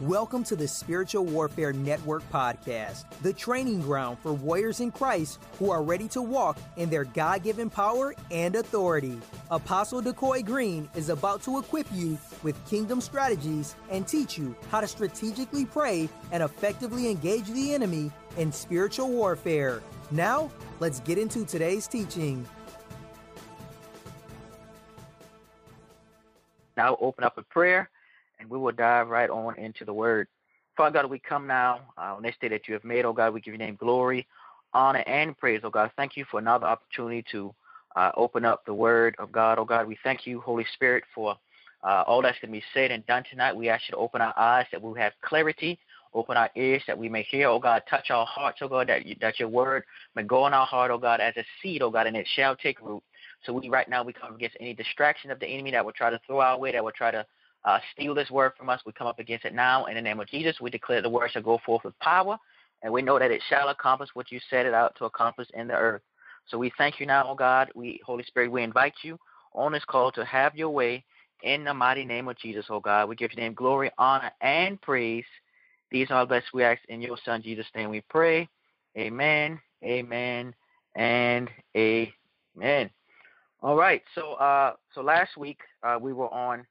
Welcome to the Spiritual Warfare Network podcast, the training ground for warriors in Christ who are ready to walk in their God given power and authority. Apostle Decoy Green is about to equip you with kingdom strategies and teach you how to strategically pray and effectively engage the enemy in spiritual warfare. Now, let's get into today's teaching. Now, open up a prayer and we will dive right on into the word. Father God, we come now uh, on this day that you have made, oh God, we give your name glory, honor, and praise, oh God. Thank you for another opportunity to uh, open up the word of God, oh God. We thank you, Holy Spirit, for uh, all that's going to be said and done tonight. We ask you to open our eyes that we have clarity, open our ears that we may hear, oh God. Touch our hearts, oh God, that, you, that your word may go in our heart, oh God, as a seed, oh God, and it shall take root. So we right now we come against any distraction of the enemy that will try to throw our way, that will try to uh, steal this word from us. We come up against it now in the name of Jesus. We declare the word shall go forth with power, and we know that it shall accomplish what you set it out to accomplish in the earth. So we thank you now, oh God. We, Holy Spirit, we invite you on this call to have your way in the mighty name of Jesus, oh God. We give your name glory, honor, and praise. These are our best we ask in your Son Jesus' name. We pray. Amen. Amen. And amen. All right. So, uh, so last week uh, we were on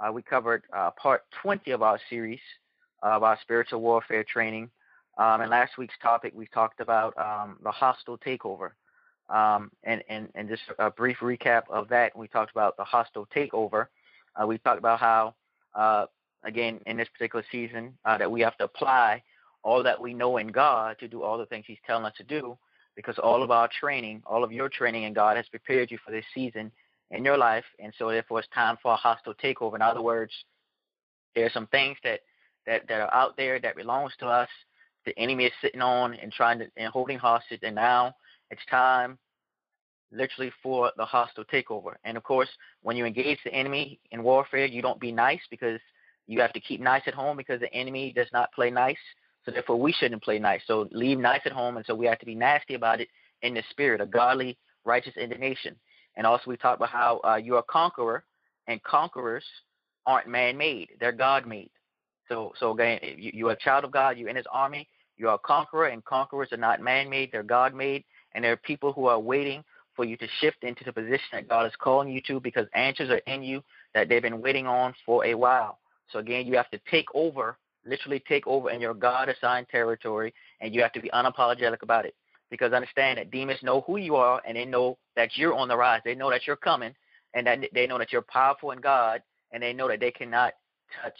uh, we covered uh, part 20 of our series of our spiritual warfare training. Um, and last week's topic, we talked about um, the hostile takeover. Um, and, and, and just a brief recap of that, we talked about the hostile takeover. Uh, we talked about how, uh, again, in this particular season, uh, that we have to apply all that we know in God to do all the things He's telling us to do, because all of our training, all of your training in God has prepared you for this season in your life, and so therefore it's time for a hostile takeover. In other words, there are some things that that that are out there that belongs to us. The enemy is sitting on and trying to and holding hostage, and now it's time, literally, for the hostile takeover. And of course, when you engage the enemy in warfare, you don't be nice because you have to keep nice at home because the enemy does not play nice. So therefore, we shouldn't play nice. So leave nice at home, and so we have to be nasty about it in the spirit, a godly, righteous indignation. And also, we talked about how uh, you're a conqueror, and conquerors aren't man-made; they're God-made. So, so again, you, you're a child of God. You're in His army. You're a conqueror, and conquerors are not man-made; they're God-made. And there are people who are waiting for you to shift into the position that God is calling you to, because answers are in you that they've been waiting on for a while. So again, you have to take over, literally take over in your God-assigned territory, and you have to be unapologetic about it because understand that demons know who you are and they know that you're on the rise. They know that you're coming and that they know that you're powerful in God and they know that they cannot touch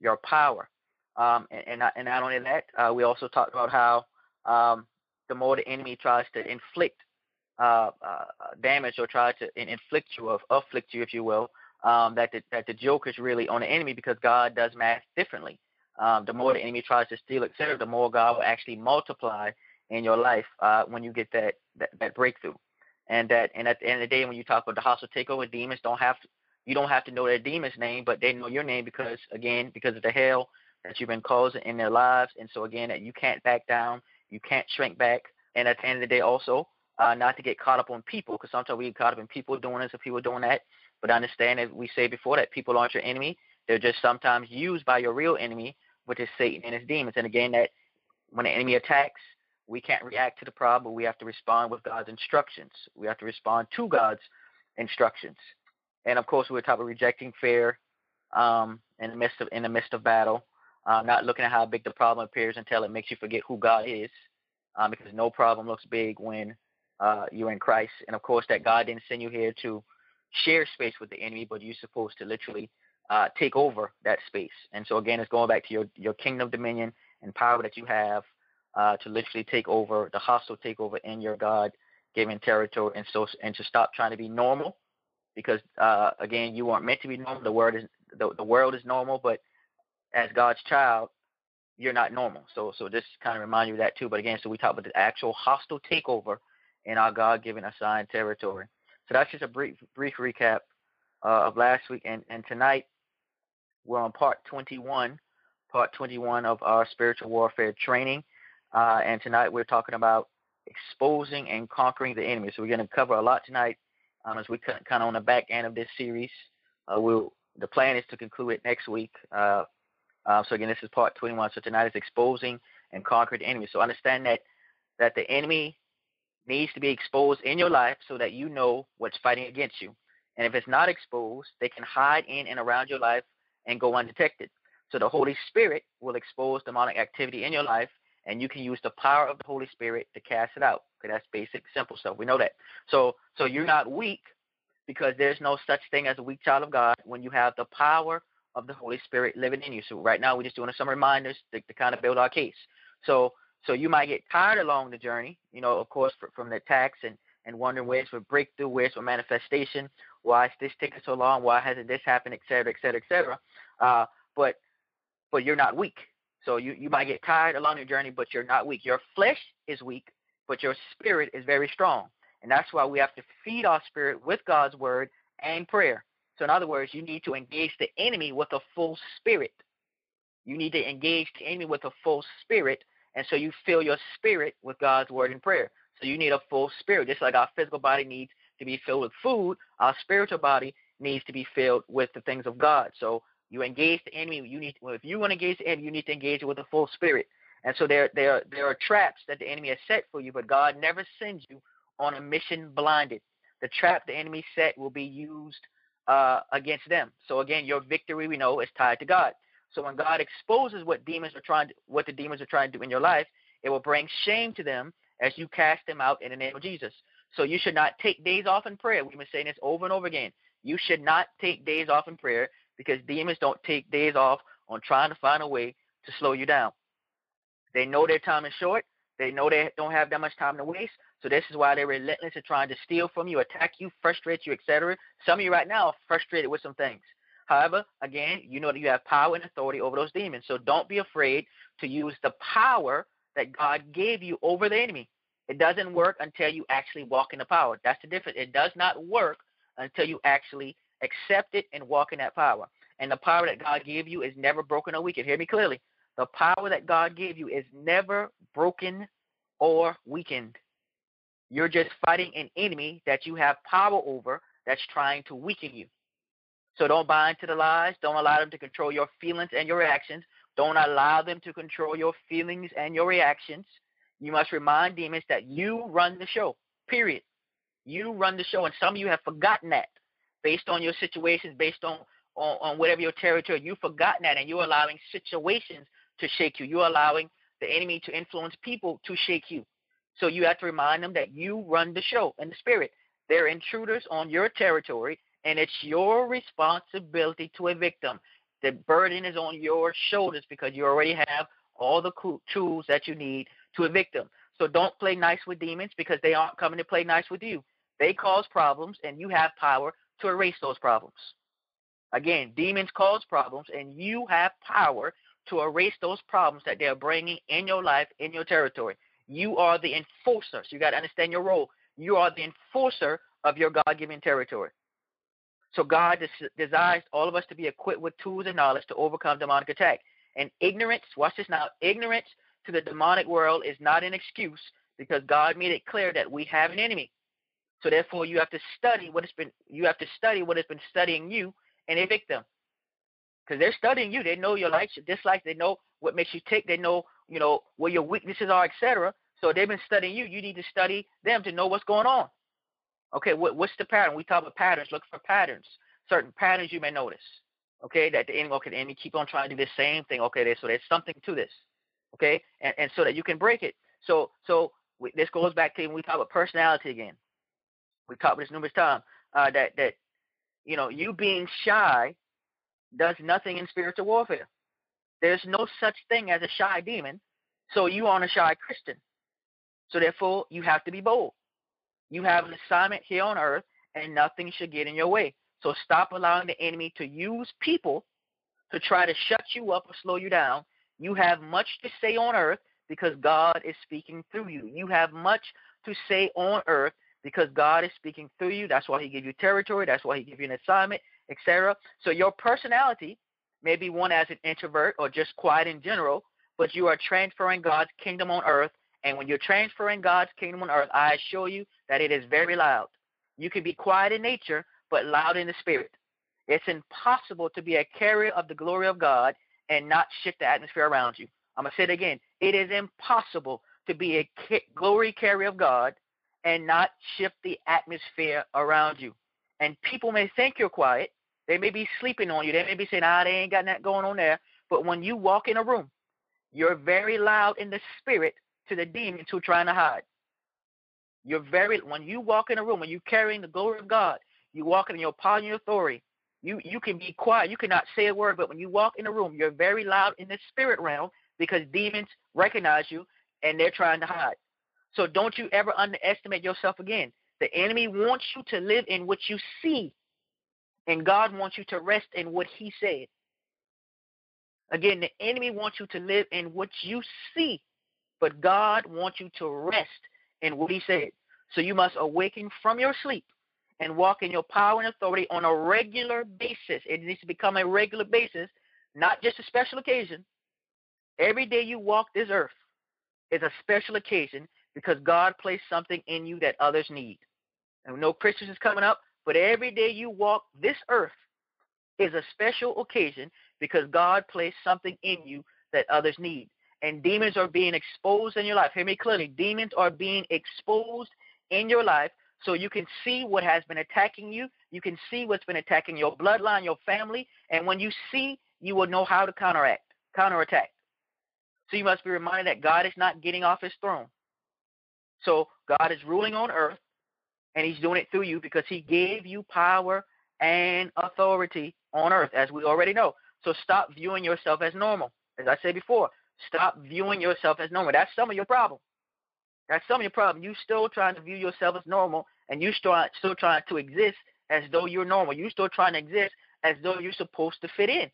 your power. Um, and, and, not, and not only that, uh, we also talked about how um, the more the enemy tries to inflict uh, uh, damage or try to inflict you or afflict you, if you will, um, that the, that the joke is really on the enemy because God does math differently. Um, the more the enemy tries to steal, etc., the more God will actually multiply in your life uh, when you get that, that that breakthrough. And that and at the end of the day, when you talk about the hostile takeover, demons don't have to, you don't have to know their demon's name, but they know your name because again because of the hell that you've been causing in their lives. And so again, that you can't back down, you can't shrink back. And at the end of the day, also uh, not to get caught up on people because sometimes we get caught up in people doing this or people doing that. But understand that we say before that people aren't your enemy; they're just sometimes used by your real enemy, which is Satan and his demons. And again, that when the enemy attacks, we can't react to the problem. We have to respond with God's instructions. We have to respond to God's instructions. And of course, we're talking about rejecting fear um, in the midst of in the midst of battle, uh, not looking at how big the problem appears until it makes you forget who God is, um, because no problem looks big when uh, you're in Christ. And of course, that God didn't send you here to share space with the enemy, but you're supposed to literally uh, take over that space. And so again, it's going back to your your kingdom dominion and power that you have uh, to literally take over the hostile takeover in your God given territory, and so and to stop trying to be normal, because uh, again, you aren't meant to be normal. The world is the, the world is normal, but as God's child, you're not normal. So so this kind of remind you of that too. But again, so we talk about the actual hostile takeover in our God given assigned territory. So that's just a brief brief recap uh, of last week, and and tonight we're on part 21, part 21 of our spiritual warfare training. Uh, and tonight we're talking about exposing and conquering the enemy. So we're going to cover a lot tonight um, as we kind of on the back end of this series. Uh, we'll, the plan is to conclude it next week. Uh, Uh, so again, this is part 21. So tonight is exposing and conquering the enemy. So understand that that the enemy needs to be exposed in your life so that you know what's fighting against you. And if it's not exposed, they can hide in and around your life and go undetected. So the Holy Spirit will expose demonic activity in your life, and you can use the power of the Holy Spirit to cast it out. Okay, that's basic, simple stuff. We know that. So so you're not weak because there's no such thing as a weak child of God when you have the power of the Holy Spirit living in you. So right now we're just doing some reminders to, to kind of build our case. So so you might get tired along the journey, you know, of course, for, from the attacks and, and wondering where's for breakthrough, where's for manifestation, why is this taking so long, why hasn't this happened, et cetera, et cetera, et cetera. Uh, but but you're not weak. So you, you might get tired along your journey, but you're not weak. Your flesh is weak, but your spirit is very strong. And that's why we have to feed our spirit with God's word and prayer. So, in other words, you need to engage the enemy with a full spirit. You need to engage the enemy with a full spirit. And so you fill your spirit with God's word and prayer. So you need a full spirit. Just like our physical body needs to be filled with food, our spiritual body needs to be filled with the things of God. So you engage the enemy. You need well, if you want to engage the enemy, you need to engage it with a full spirit. And so there there there are traps that the enemy has set for you, but God never sends you on a mission blinded. The trap the enemy set will be used uh, against them. So again, your victory we know is tied to God. So when God exposes what demons are trying to, what the demons are trying to do in your life, it will bring shame to them as you cast them out in the name of Jesus. So you should not take days off in prayer. We've been saying this over and over again. You should not take days off in prayer because demons don't take days off on trying to find a way to slow you down. They know their time is short. They know they don't have that much time to waste. So this is why they're relentless in trying to steal from you, attack you, frustrate you, etc. Some of you right now are frustrated with some things. However, again, you know that you have power and authority over those demons. So don't be afraid to use the power that God gave you over the enemy. It doesn't work until you actually walk in the power. That's the difference. It does not work until you actually accept it and walk in that power. And the power that God gave you is never broken or weakened. Hear me clearly. The power that God gave you is never broken or weakened. You're just fighting an enemy that you have power over that's trying to weaken you. So don't buy into the lies. Don't allow them to control your feelings and your reactions. Don't allow them to control your feelings and your reactions. You must remind demons that you run the show, period. You run the show. And some of you have forgotten that based on your situations, based on, on, on whatever your territory. You've forgotten that and you're allowing situations to shake you. You're allowing the enemy to influence people to shake you. So you have to remind them that you run the show in the spirit. They're intruders on your territory, and it's your responsibility to evict them. The burden is on your shoulders because you already have all the tools that you need to evict them. So don't play nice with demons because they aren't coming to play nice with you. They cause problems, and you have power to erase those problems. Again, demons cause problems, and you have power to erase those problems that they're bringing in your life, in your territory. You are the enforcer. So you got to understand your role. You are the enforcer of your God given territory. So God des- desires all of us to be equipped with tools and knowledge to overcome demonic attack. And ignorance, watch this now, ignorance to the demonic world is not an excuse because God made it clear that we have an enemy. So therefore you have to study what has been you have to study what has been studying you and evict them. Because they're studying you. They know your likes, your dislikes, they know what makes you tick, they know, you know, where your weaknesses are, etc. So they've been studying you. You need to study them to know what's going on. Okay, what, what's the pattern? We talk about patterns. Look for patterns. Certain patterns you may notice. Okay, that the enemy, okay, the enemy keep on trying to do the same thing. Okay, so there's something to this. Okay, and, and so that you can break it. So so this goes back to when we talk about personality again. We talked about this numerous times. Uh, that that you know you being shy does nothing in spiritual warfare. There's no such thing as a shy demon. So you aren't a shy Christian. So therefore you have to be bold. You have an assignment here on earth, and nothing should get in your way. So stop allowing the enemy to use people to try to shut you up or slow you down. You have much to say on earth because God is speaking through you. You have much to say on earth because God is speaking through you. That's why He gave you territory. That's why He gave you an assignment, etc. So your personality may be one as an introvert or just quiet in general, but you are transferring God's kingdom on earth and when you're transferring God's kingdom on earth, I assure you that it is very loud. You can be quiet in nature, but loud in the spirit. It's impossible to be a carrier of the glory of God and not shift the atmosphere around you. I'm going to say it again. It is impossible to be a glory carrier of God and not shift the atmosphere around you. And people may think you're quiet. They may be sleeping on you. They may be saying, ah, they ain't got that going on there. But when you walk in a room, you're very loud in the spirit to the demons who are trying to hide. You're very when you walk in a room, when you're carrying the glory of God, you walk in your power and your authority. You you can be quiet, you cannot say a word, but when you walk in a room, you're very loud in the spirit realm because demons recognize you and they're trying to hide. So don't you ever underestimate yourself again. The enemy wants you to live in what you see, and God wants you to rest in what He said. Again, the enemy wants you to live in what you see, but God wants you to rest in what He said. So you must awaken from your sleep and walk in your power and authority on a regular basis. It needs to become a regular basis, not just a special occasion. Every day you walk this earth is a special occasion because God placed something in you that others need. And no Christmas is coming up, but every day you walk this earth is a special occasion because God placed something in you that others need. And demons are being exposed in your life. Hear me clearly. Demons are being exposed in your life so you can see what has been attacking you. You can see what's been attacking your bloodline, your family. And when you see, you will know how to counteract, counterattack. So you must be reminded that God is not getting off his throne. So God is ruling on earth, and he's doing it through you because he gave you power and authority on earth, as we already know. So stop viewing yourself as normal. As I said before, stop viewing yourself as normal. That's some of your problem. That's some of your problem. You still trying to view yourself as normal, and you still still trying to exist as though you're normal. You still trying to exist as though you're supposed to fit in.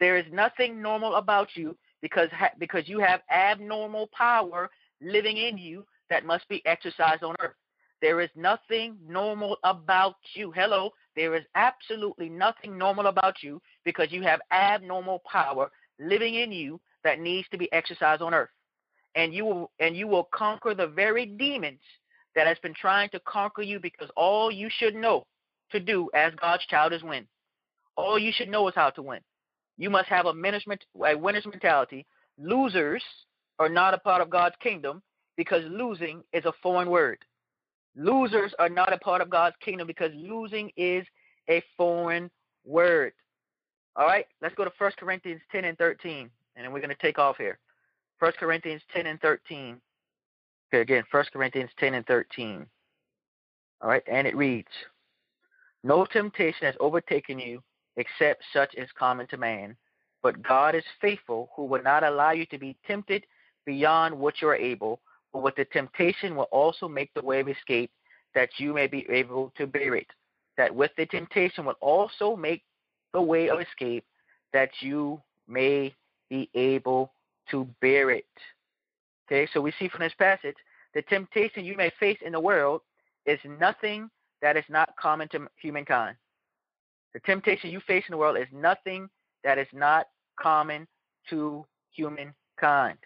There is nothing normal about you because because you have abnormal power living in you that must be exercised on earth. There is nothing normal about you. Hello, there is absolutely nothing normal about you because you have abnormal power living in you that needs to be exercised on earth. And you will and you will conquer the very demons that has been trying to conquer you because all you should know to do as God's child is win. All you should know is how to win. You must have a, a winner's mentality. Losers are not a part of God's kingdom because losing is a foreign word. Losers are not a part of God's kingdom because losing is a foreign word. All right, let's go to 1 Corinthians 10 and 13, and then we're going to take off here. 1 Corinthians 10 and 13. Okay, again, 1 Corinthians 10 and 13. All right, and it reads No temptation has overtaken you except such as common to man. But God is faithful, who will not allow you to be tempted beyond what you are able, but with the temptation will also make the way of escape that you may be able to bear it. That with the temptation will also make the way of escape that you may be able to bear it. Okay, so we see from this passage the temptation you may face in the world is nothing that is not common to humankind. The temptation you face in the world is nothing that is not common to humankind.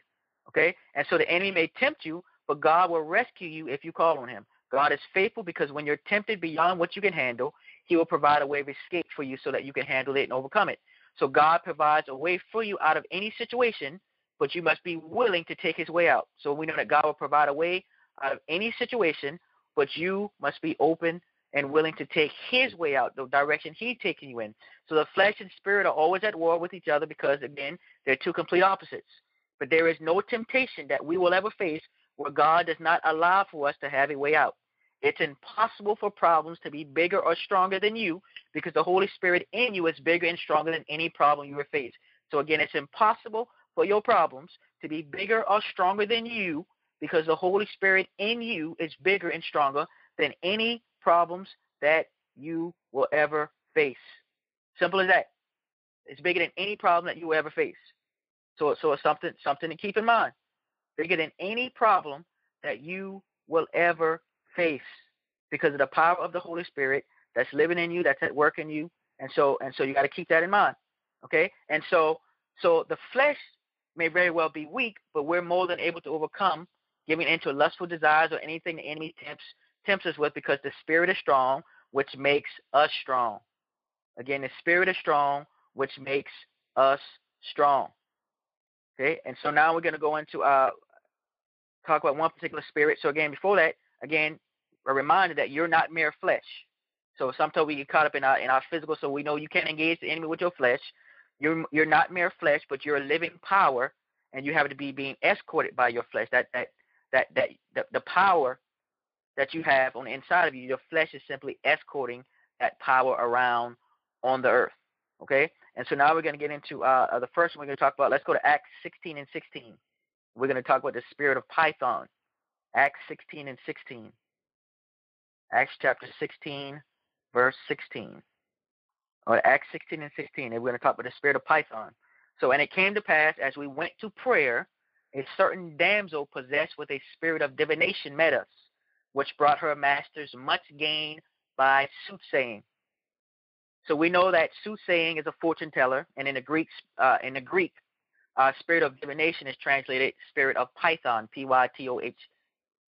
Okay? And so the enemy may tempt you, but God will rescue you if you call on him. God is faithful because when you're tempted beyond what you can handle, he will provide a way of escape for you so that you can handle it and overcome it. So God provides a way for you out of any situation, but you must be willing to take his way out. So we know that God will provide a way out of any situation, but you must be open and willing to take his way out, the direction he's taking you in. So the flesh and spirit are always at war with each other because, again, they're two complete opposites. But there is no temptation that we will ever face where God does not allow for us to have a way out. It's impossible for problems to be bigger or stronger than you because the Holy Spirit in you is bigger and stronger than any problem you face. So again, it's impossible for your problems to be bigger or stronger than you because the Holy Spirit in you is bigger and stronger than any problems that you will ever face. Simple as that. It's bigger than any problem that you will ever face. So, so it's something something to keep in mind. Bigger than any problem that you will ever face, because of the power of the Holy Spirit that's living in you, that's at work in you, and so and so you got to keep that in mind. Okay, and so so the flesh may very well be weak, but we're more than able to overcome giving into lustful desires or anything the enemy tempts tempts us with because the spirit is strong, which makes us strong. Again, the spirit is strong, which makes us strong. Okay, and so now we're going to go into uh, talk about one particular spirit. So again, before that, again, a reminder that you're not mere flesh. So sometimes we get caught up in our in our physical, so we know you can't engage the enemy with your flesh. You're you're not mere flesh, but you're a living power, and you have to be being escorted by your flesh. That that that that the, the power that you have on the inside of you, your flesh is simply escorting that power around on the earth. Okay, and so now we're going to get into uh, the first one we're going to talk about. Let's go to Acts 16 and 16. We're going to talk about the spirit of Python. Acts 16 and 16. Acts chapter 16, verse 16. Or Acts 16 and 16. And we're going to talk about the spirit of Python. So, and it came to pass as we went to prayer, a certain damsel possessed with a spirit of divination met us, which brought her masters much gain by soothsaying. So we know that soothsaying is a fortune teller, and in the Greek, uh, in the Greek, uh, spirit of divination is translated spirit of Python, P Y T O H,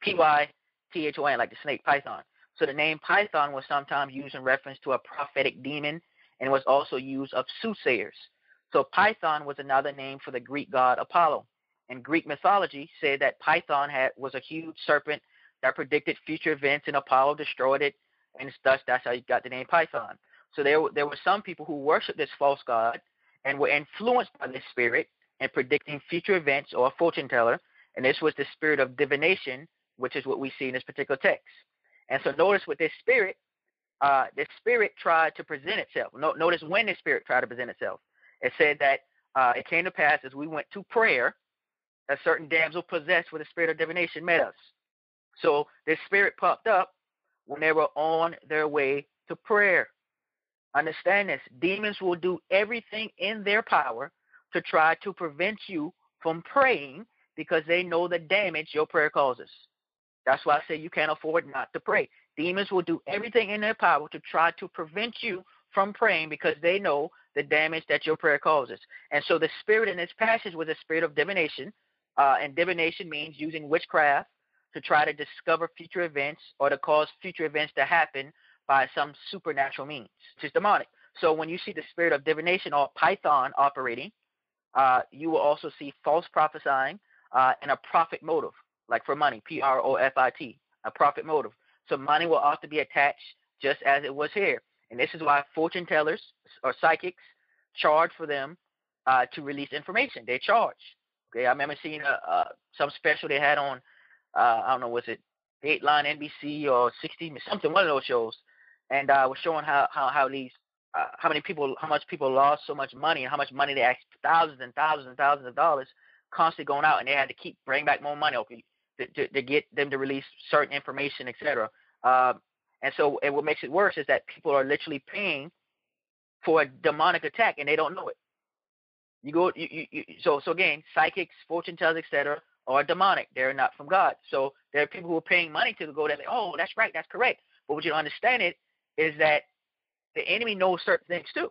P Y T H O N, like the snake Python. So the name Python was sometimes used in reference to a prophetic demon, and was also used of soothsayers. So Python was another name for the Greek god Apollo. And Greek mythology said that Python had was a huge serpent that predicted future events, and Apollo destroyed it, and thus that's how you got the name Python. So there, there were some people who worshiped this false god and were influenced by this spirit and predicting future events or a fortune teller. And this was the spirit of divination, which is what we see in this particular text. And so notice with this spirit, uh, this spirit tried to present itself. No, notice when this spirit tried to present itself. It said that uh, it came to pass as we went to prayer, a certain damsel possessed with a spirit of divination met us. So this spirit popped up when they were on their way to prayer. Understand this demons will do everything in their power to try to prevent you from praying because they know the damage your prayer causes. That's why I say you can't afford not to pray. Demons will do everything in their power to try to prevent you from praying because they know the damage that your prayer causes. And so the spirit in this passage was a spirit of divination, uh, and divination means using witchcraft to try to discover future events or to cause future events to happen by some supernatural means, is demonic. So when you see the spirit of divination or Python operating, uh, you will also see false prophesying uh, and a profit motive, like for money, P R O F I T, a profit motive. So money will often be attached just as it was here. And this is why fortune tellers or psychics charge for them uh, to release information. They charge. Okay, I remember seeing a, uh, some special they had on, uh, I don't know, was it Dateline NBC or 60, something, one of those shows, and uh, was showing how, how, how these uh, how many people, how much people lost so much money, and how much money they asked thousands and thousands and thousands of dollars, constantly going out, and they had to keep bring back more money to, to, to get them to release certain information, etc. Um, and so, and what makes it worse is that people are literally paying for a demonic attack, and they don't know it. You go, you, you, you so so again, psychics, fortune tellers, etc., are demonic. They're not from God. So there are people who are paying money to go there. Like, oh, that's right, that's correct. But what you don't understand it is that the enemy knows certain things too.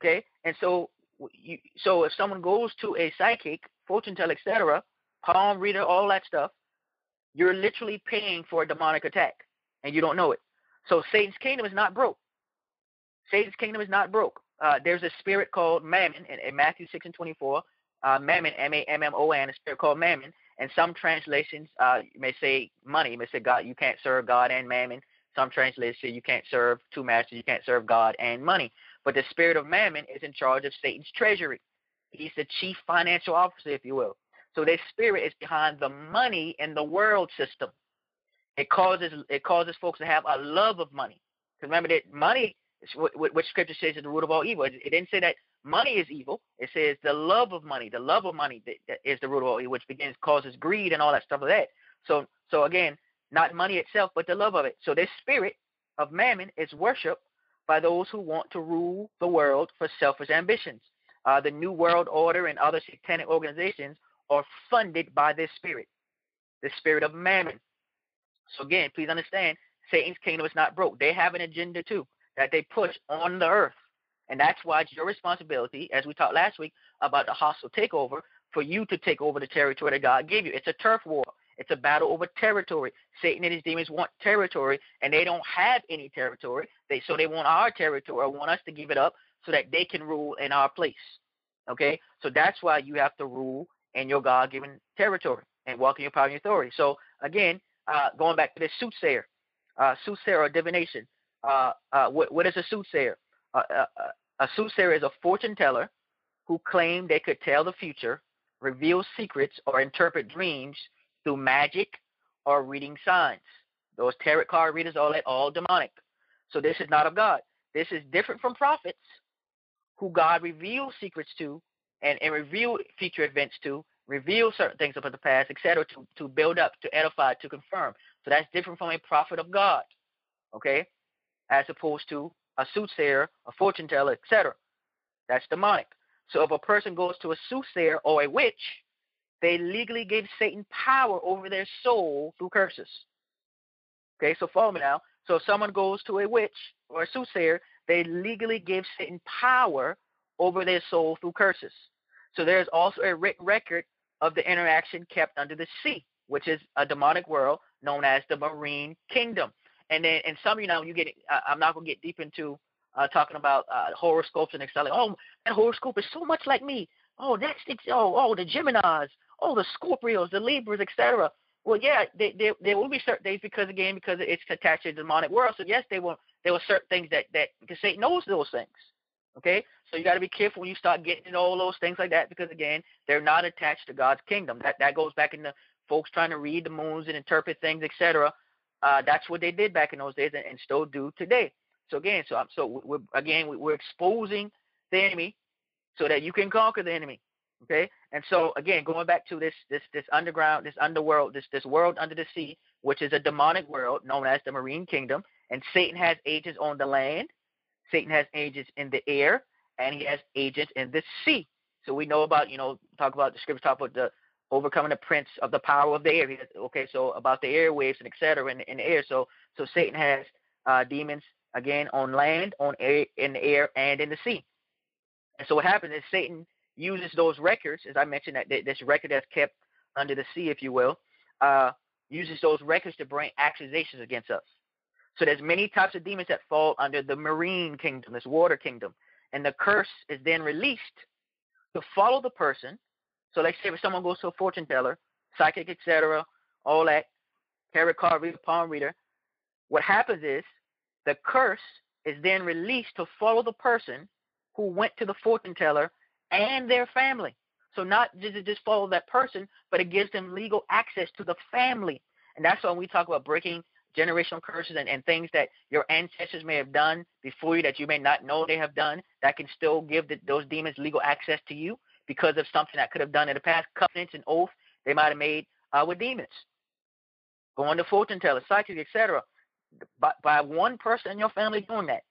Okay, and so you, so if someone goes to a psychic, fortune teller, etc., palm reader, all that stuff, you're literally paying for a demonic attack, and you don't know it. So Satan's kingdom is not broke. Satan's kingdom is not broke. Uh, there's a spirit called Mammon in, in Matthew 6 and 24. Uh, Mammon, M-A-M-M-O-N, a spirit called Mammon. And some translations uh, may say money. May say God. You can't serve God and Mammon. Some translators say you can't serve two masters, you can't serve God and money. But the spirit of mammon is in charge of Satan's treasury. He's the chief financial officer, if you will. So this spirit is behind the money in the world system. It causes it causes folks to have a love of money. Because remember that money, which scripture says is the root of all evil. It didn't say that money is evil. It says the love of money, the love of money is the root of all evil, which begins causes greed and all that stuff like that. So so again, not money itself, but the love of it. So this spirit of mammon is worshipped by those who want to rule the world for selfish ambitions. Uh, the New World Order and other satanic organizations are funded by this spirit, the spirit of mammon. So again, please understand, Satan's kingdom is not broke. They have an agenda too that they push on the earth. And that's why it's your responsibility, as we talked last week about the hostile takeover, for you to take over the territory that God gave you. It's a turf war. It's a battle over territory. Satan and his demons want territory, and they don't have any territory. They so they want our territory, or want us to give it up so that they can rule in our place. Okay, so that's why you have to rule in your God-given territory and walk in your power and authority. So again, uh, going back to this soothsayer, uh, soothsayer or divination. Uh, uh, what, what is a soothsayer? Uh, uh, uh, a soothsayer is a fortune teller who claimed they could tell the future, reveal secrets, or interpret dreams through magic or reading signs. Those tarot card readers, all that, all demonic. So this is not of God. This is different from prophets who God reveals secrets to and, and reveal future events to, reveal certain things about the past, etc., to, to build up, to edify, to confirm. So that's different from a prophet of God, okay, as opposed to a soothsayer, a fortune teller, etc. That's demonic. So if a person goes to a soothsayer or a witch, they legally gave Satan power over their soul through curses. Okay, so follow me now. So if someone goes to a witch or a soothsayer, they legally give Satan power over their soul through curses. So there's also a written record of the interaction kept under the sea, which is a demonic world known as the marine kingdom. And then, and some of you know, you get, I'm not going to get deep into uh, talking about uh, horoscopes and stuff. Oh, that horoscope is so much like me. Oh, that's oh, oh, the Gemini's, oh, the Scorpios, the Libras, etc. Well, yeah, they, they, there will be certain days because again, because it's attached to the demonic world. So yes, they will. There were certain things that that because Satan knows those things. Okay, so you got to be careful when you start getting into all those things like that because again, they're not attached to God's kingdom. That that goes back into folks trying to read the moons and interpret things, etc. Uh, that's what they did back in those days and, and still do today. So again, so I'm, so we're again we're exposing the enemy so that you can conquer the enemy. Okay, and so again, going back to this this this underground, this underworld, this this world under the sea, which is a demonic world known as the marine kingdom, and Satan has agents on the land, Satan has agents in the air, and he has agents in the sea. So we know about you know talk about the scripture talk about the overcoming the prince of the power of the air. Okay, so about the airwaves and etc. In, in the air. So so Satan has uh, demons again on land, on air, in the air, and in the sea. And so what happens is Satan uses those records, as I mentioned, that this record that's kept under the sea, if you will, uh, uses those records to bring accusations against us. So there's many types of demons that fall under the marine kingdom, this water kingdom, and the curse is then released to follow the person. So, let's say if someone goes to a fortune teller, psychic, etc., all that, tarot card reader, palm reader, what happens is the curse is then released to follow the person who went to the fortune teller and their family. So not just just follow that person, but it gives them legal access to the family. And that's why we talk about breaking generational curses and, and things that your ancestors may have done before you that you may not know they have done that can still give the, those demons legal access to you because of something that could have done in the past, covenants and oaths they might have made uh, with demons. Going to fortune tellers, psychic etc. By, by one person in your family doing that,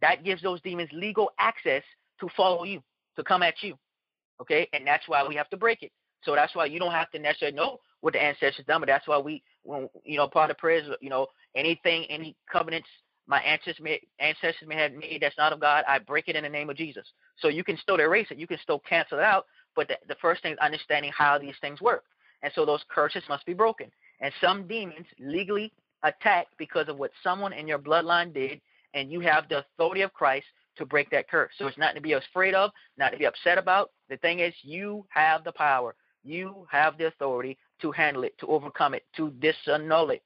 that gives those demons legal access to follow you to come at you. Okay, and that's why we have to break it. So that's why you don't have to necessarily know what the ancestors done, but that's why we, when, you know, part of prayers, you know, anything, any covenants my ancestors may, ancestors may have made that's not of God, I break it in the name of Jesus. So you can still erase it, you can still cancel it out, but the, the first thing is understanding how these things work. And so those curses must be broken. And some demons legally attack because of what someone in your bloodline did, and you have the authority of Christ to break that curse. So it's not to be afraid of, not to be upset about. The thing is, you have the power, you have the authority to handle it, to overcome it, to disannul it.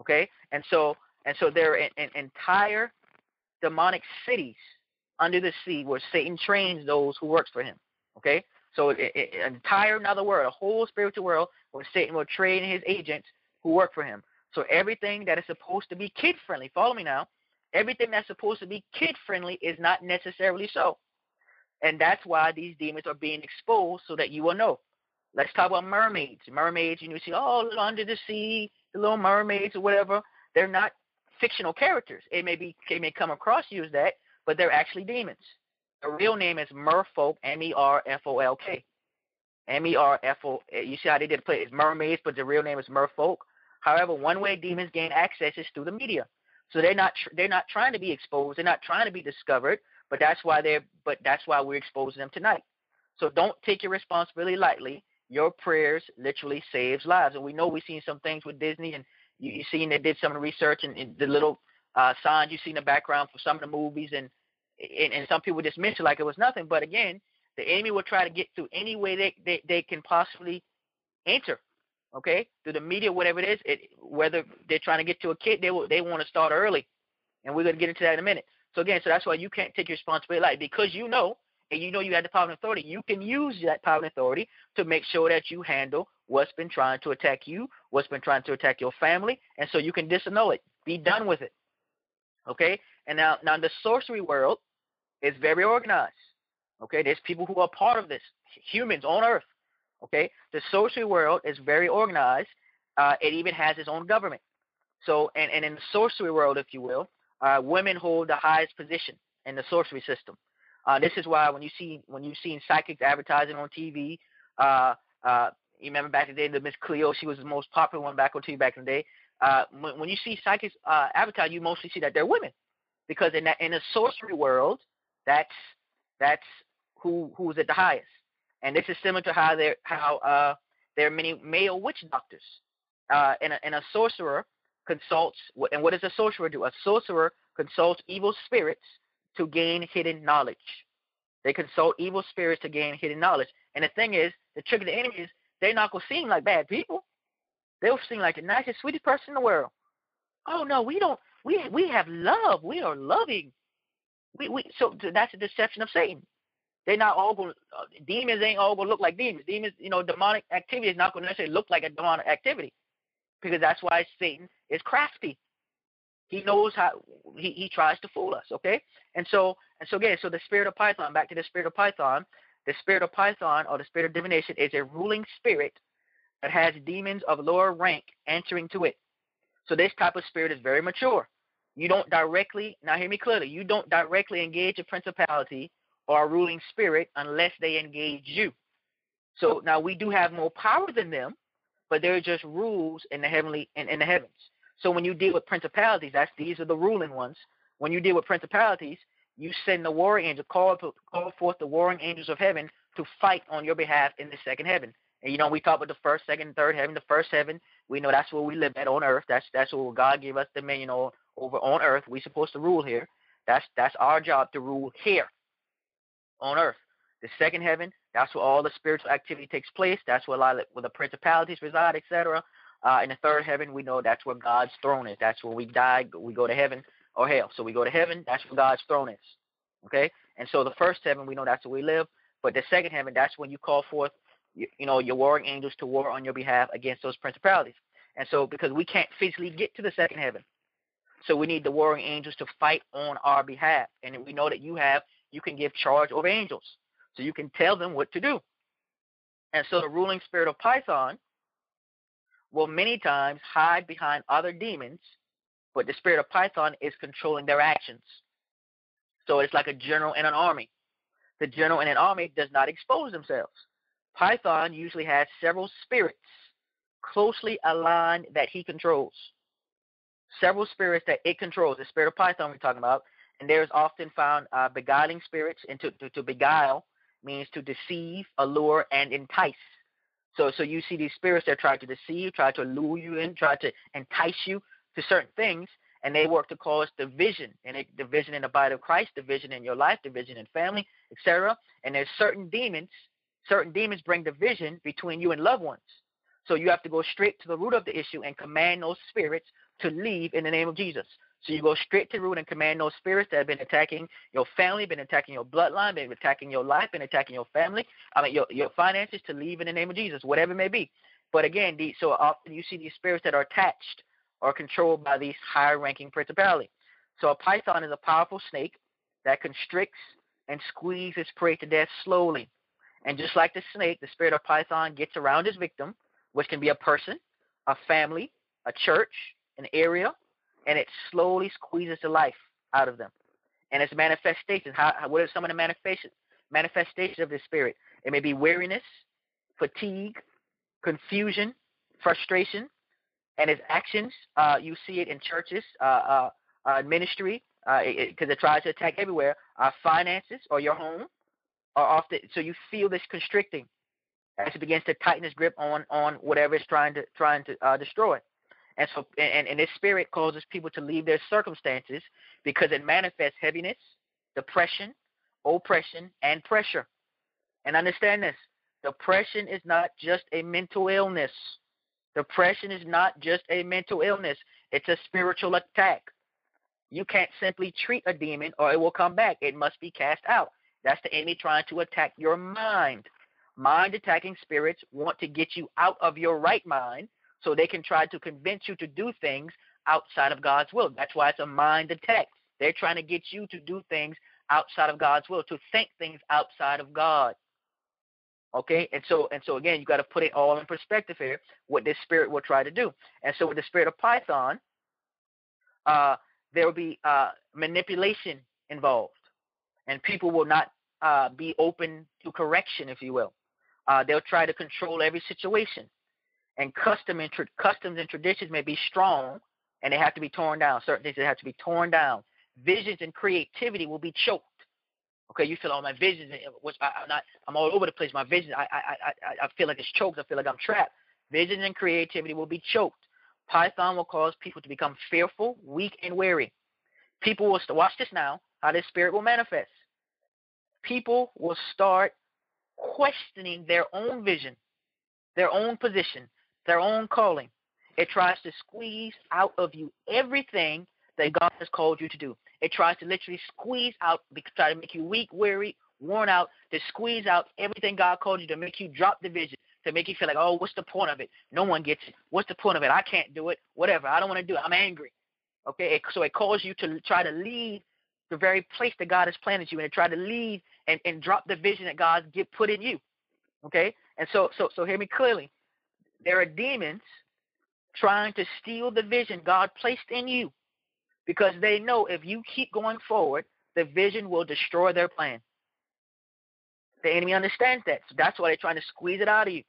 Okay, and so and so there are entire demonic cities under the sea where Satan trains those who works for him. Okay, so it, it, an entire another world, a whole spiritual world where Satan will train his agents who work for him. So everything that is supposed to be kid friendly, follow me now, everything that's supposed to be kid friendly is not necessarily so. And that's why these demons are being exposed so that you will know. Let's talk about mermaids. Mermaids, you know, you see, oh, under the sea, the little mermaids or whatever. They're not fictional characters. It may be, it may come across you as that, but they're actually demons. The real name is Merfolk, M-E-R-F-O-L-K. M-E-R-F-O. You see how they did play? It's mermaids, but the real name is Merfolk. However, one way demons gain access is through the media. So they're not tr- they're not trying to be exposed. They're not trying to be discovered. But that's why they're but that's why we're exposing them tonight. So don't take your responsibility lightly. Your prayers literally saves lives. And we know we've seen some things with Disney, and you, you've seen they did some research and, and the little uh, signs you see in the background for some of the movies, and, and and some people dismiss it like it was nothing. But again, The enemy will try to get through any way they, they, they can possibly enter. Okay, through the media, whatever it is, it, whether they're trying to get to a kid, they will, they want to start early, and we're going to get into that in a minute. So again, so that's why you can't take your responsibility like because you know and you know you have the power and authority. You can use that power and authority to make sure that you handle what's been trying to attack you, what's been trying to attack your family, and so you can disannul it. Be done with it. Okay? And now, now the sorcery world is very organized. Okay? There's people who are part of this, humans on earth. Okay? The sorcery world is very organized. Uh, it even has its own government. So, and, and in the sorcery world, if you will, uh, women hold the highest position in the sorcery system. Uh, this is why when you see when you've seen psychics advertising on TV, uh, uh, you remember back in the day, the Miss Cleo, she was the most popular one back on TV back in the day. Uh, when, when you see psychics uh, advertise, you mostly see that they're women, because in that in the sorcery world, that's that's who who's at the highest. And this is similar to how there how uh, there are many male witch doctors. Uh, and, a, and a sorcerer consults, and what does a sorcerer do? A sorcerer consults evil spirits to gain hidden knowledge. They consult evil spirits to gain hidden knowledge. And the thing is, the trick of the enemy is they're not gonna seem like bad people. They'll seem like the nicest, sweetest person in the world. Oh no, we don't. We we have love. We are loving. We we so that's a deception of Satan. They're not all going. Uh, demons ain't all gonna look like demons. Demons, you know, demonic activity is not gonna necessarily look like a demonic activity, because that's why Satan is crafty. He knows how he, he tries to fool us, okay? And so and so again, so the spirit of Python, back to the spirit of Python, the spirit of Python or the spirit of divination is a ruling spirit that has demons of lower rank answering to it. So this type of spirit is very mature. You don't directly now hear me clearly, you don't directly engage a principality or ruling spirit unless they engage you. So now we do have more power than them, but they're just rules in the heavenly in, in the heavens. So when you deal with principalities, that's these are the ruling ones. When you deal with principalities, you send the warring angel, call call forth the warring angels of heaven to fight on your behalf in the second heaven. And you know, we talk about the first, second, third heaven. The first heaven, we know that's where we live at on earth. That's that's where God gave us dominion over, over on earth. We're supposed to rule here. That's that's our job to rule here on earth. The second heaven, that's where all the spiritual activity takes place. That's where a lot of where the principalities reside, etc. Uh, in the third heaven, we know that's where God's throne is. That's where we die. We go to heaven or hell. So we go to heaven. That's where God's throne is. Okay. And so the first heaven, we know that's where we live. But the second heaven, that's when you call forth, you, you know, your warring angels to war on your behalf against those principalities. And so because we can't physically get to the second heaven, so we need the warring angels to fight on our behalf. And we know that you have, you can give charge over angels. So you can tell them what to do. And so the ruling spirit of Python will many times hide behind other demons, but the spirit of Python is controlling their actions. So it's like a general in an army. The general in an army does not expose themselves. Python usually has several spirits closely aligned that he controls. Several spirits that it controls. The spirit of Python we're talking about. And there's often found uh, beguiling spirits. And to, to, to beguile means to deceive, allure, and entice. So so you see these spirits that try to deceive, try to lure you in, try to entice you to certain things, and they work to cause division, and it, division in the body of Christ, division in your life, division in family, etc. And there's certain demons, certain demons bring division between you and loved ones. So you have to go straight to the root of the issue and command those spirits to leave in the name of Jesus. So you go straight to root and command those spirits that have been attacking your family, been attacking your bloodline, been attacking your life, been attacking your family, I mean your your finances to leave in the name of Jesus, whatever it may be. But again, the, so often you see these spirits that are attached or controlled by these higher ranking principalities. So a python is a powerful snake that constricts and squeezes its prey to death slowly. And just like the snake, the spirit of python gets around its victim, which can be a person, a family, a church, an area, and it slowly squeezes the life out of them. And its manifestations, how, what are some of the manifestations manifestations of the spirit? It may be weariness, fatigue, confusion, frustration, and its actions. Uh, you see it in churches, uh, uh, uh ministry, because uh, it, it, tries to attack everywhere. Uh, finances or your home are often so you feel this constricting as it begins to tighten its grip on on whatever it's trying to trying to destroy. And so, and, and this spirit causes people to leave their circumstances because it manifests heaviness, depression, oppression, and pressure. And understand this depression is not just a mental illness. Depression is not just a mental illness, it's a spiritual attack. You can't simply treat a demon or it will come back. It must be cast out. That's the enemy trying to attack your mind. Mind attacking spirits want to get you out of your right mind so they can try to convince you to do things outside of God's will. That's why it's a mind attack. They're trying to get you to do things outside of God's will, to think things outside of God. Okay, and so and so again, you got to put it all in perspective here. What this spirit will try to do, and so with the spirit of Python, uh, there will be uh, manipulation involved, and people will not uh, be open to correction, if you will. Uh, they'll try to control every situation, and custom and tra- customs and traditions may be strong, and they have to be torn down. Certain things that have to be torn down. Visions and creativity will be choked. Okay, you feel all my visions, uh, which I, am not, I'm all over the place. My visions, I, I, I, I feel like it's choked. I feel like I'm trapped. Visions and creativity will be choked. Python will cause people to become fearful, weak, and weary. People will watch this now. How this spirit will manifest. People will start questioning their own vision, their own position, their own calling. It tries to squeeze out of you everything that God has called you to do. It tries to literally squeeze out, try to make you weak, weary, worn out, to squeeze out everything God called you to make you drop the vision, to make you feel like, oh, what's the point of it? No one gets it. What's the point of it? I can't do it. Whatever. I don't want to do it. I'm angry. Okay, it, so it calls you to try to leave the very place that God has planted you, and to try to leave and, and drop the vision that God get put in you. Okay, and so so so hear me clearly. There are demons trying to steal the vision God placed in you, because they know if you keep going forward, the vision will destroy their plan. The enemy understands that, so that's why they're trying to squeeze it out of you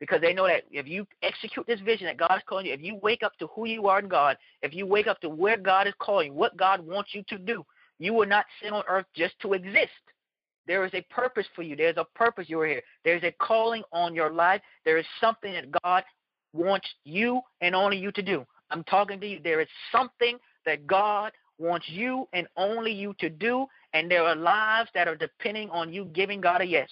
because they know that if you execute this vision that God is calling you, if you wake up to who you are in God, if you wake up to where God is calling, what God wants you to do, you will not sit on earth just to exist. There is a purpose for you. There's a purpose you are here. There's a calling on your life. There is something that God wants you and only you to do. I'm talking to you. There is something that God wants you and only you to do, and there are lives that are depending on you giving God a yes.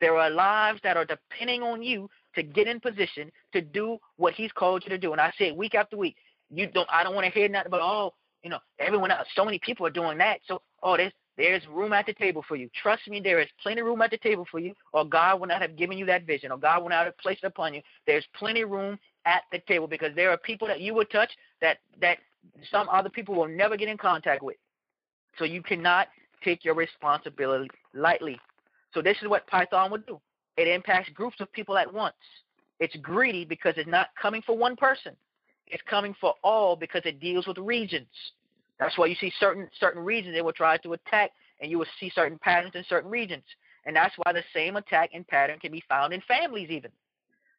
There are lives that are depending on you to get in position to do what he's called you to do. And I say it week after week. You don't I don't want to hear nothing but oh, you know, everyone else, so many people are doing that. So oh there's there's room at the table for you. Trust me, there is plenty of room at the table for you, or God will not have given you that vision, or God will not have placed it upon you. There's plenty of room at the table because there are people that you will touch that that some other people will never get in contact with. So you cannot take your responsibility lightly. So this is what Python would do. It impacts groups of people at once. It's greedy because it's not coming for one person. It's coming for all because it deals with regions. That's why you see certain certain regions they will try to attack, and you will see certain patterns in certain regions. And that's why the same attack and pattern can be found in families even.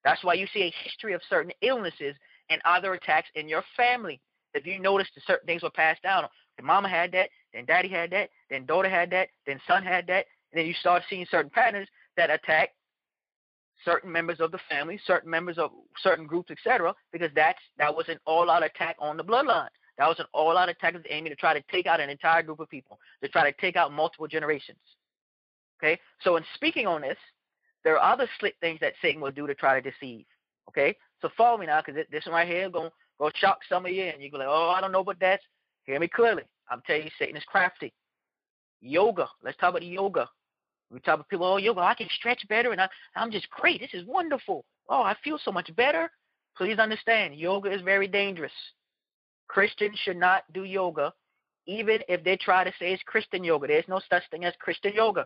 That's why you see a history of certain illnesses and other attacks in your family. If you notice that certain things were passed down, the mama had that, then daddy had that, then daughter had that, then son had that, and then you start seeing certain patterns that attack certain members of the family, certain members of certain groups, etc. Because that's that was an all-out attack on the bloodline. That was an all-out attack of the enemy to try to take out an entire group of people, to try to take out multiple generations. Okay, so in speaking on this, there are other slick things that Satan will do to try to deceive. Okay, so follow me now, because this one right here going to go shock some of you, and you go like, oh, I don't know, but that's hear me clearly. I'm telling you, Satan is crafty. Yoga. Let's talk about yoga. We talk about people, oh, yoga, I can stretch better, and I, I'm just great. This is wonderful. Oh, I feel so much better. Please understand, yoga is very dangerous. Christians should not do yoga, even if they try to say it's Christian yoga. There's no such thing as Christian yoga.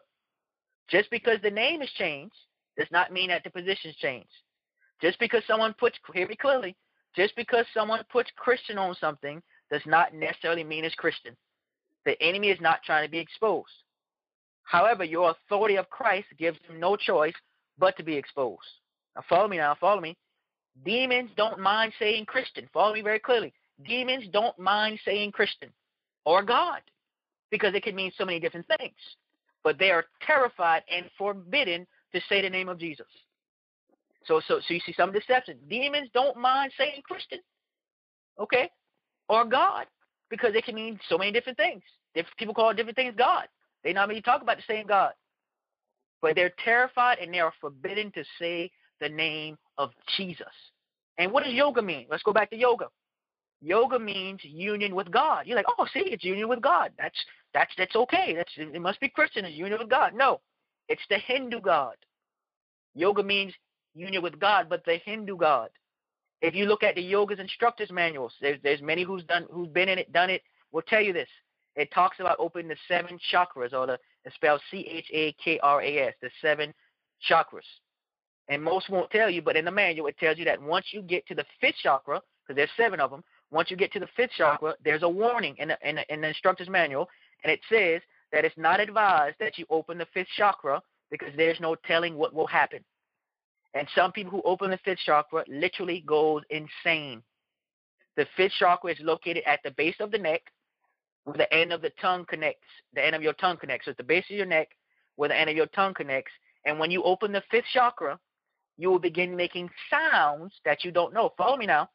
Just because the name is changed does not mean that the position's changed. Just because someone puts, hear me clearly, just because someone puts Christian on something does not necessarily mean it's Christian. The enemy is not trying to be exposed. However, your authority of Christ gives them no choice but to be exposed. Now, follow me now, follow me. Demons don't mind saying Christian. Follow me very clearly. Demons don't mind saying Christian or God because it can mean so many different things. But they are terrified and forbidden to say the name of Jesus. So, so, so you see some deception. Demons don't mind saying Christian, okay, or God, because it can mean so many different things. Different people call different things God. They not really talk about the same God. but they're terrified and they are forbidden to say the name of Jesus. And what does yoga mean? Let's go back to yoga. Yoga means union with God. You're like, oh, see, it's union with God. That's that's that's okay. That's it must be Christian. It's union with God. No, it's the Hindu God. Yoga means union with God, but the Hindu God. If you look at the yoga's instructors manuals, there's there's many who's done who's been in it, done it, will tell you this. It talks about opening the seven chakras, or the it's spelled C H A K R A S, the seven chakras. And most won't tell you, but in the manual it tells you that once you get to the fifth chakra, because there's seven of them, once you get to the fifth chakra, there's a warning in the, in the, in the instructor's manual, and it says that it's not advised that you open the fifth chakra because there's no telling what will happen. And some people who open the fifth chakra literally goes insane. The fifth chakra is located at the base of the neck, where the end of the tongue connects. The end of your tongue connects. So it's the base of your neck, where the end of your tongue connects. And when you open the fifth chakra, you will begin making sounds that you don't know. Follow me now.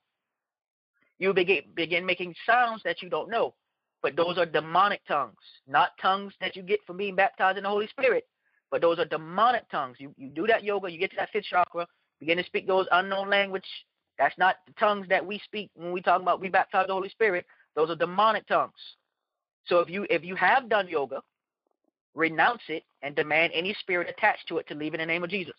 You begin begin making sounds that you don't know. But those are demonic tongues, not tongues that you get from being baptized in the Holy Spirit. But those are demonic tongues. You you do that yoga, you get to that fifth chakra, begin to speak those unknown language. That's not the tongues that we speak when we talk about we baptize the Holy Spirit. Those are demonic tongues. So if you if you have done yoga, renounce it and demand any spirit attached to it to leave in the name of Jesus.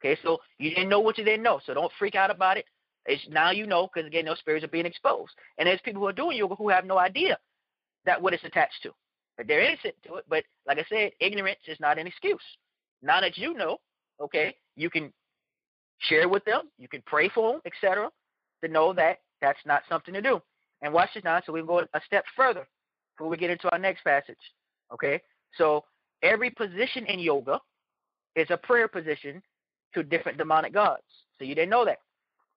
Okay, so you didn't know what you didn't know, so don't freak out about it. It's now you know because again, those spirits are being exposed, and there's people who are doing yoga who have no idea that what it's attached to. They're innocent to it, but like I said, ignorance is not an excuse. Now that you know, okay, you can share with them, you can pray for them, etc., to know that that's not something to do. And watch this now, so we can go a step further before we get into our next passage. Okay, so every position in yoga is a prayer position to different demonic gods. So you didn't know that.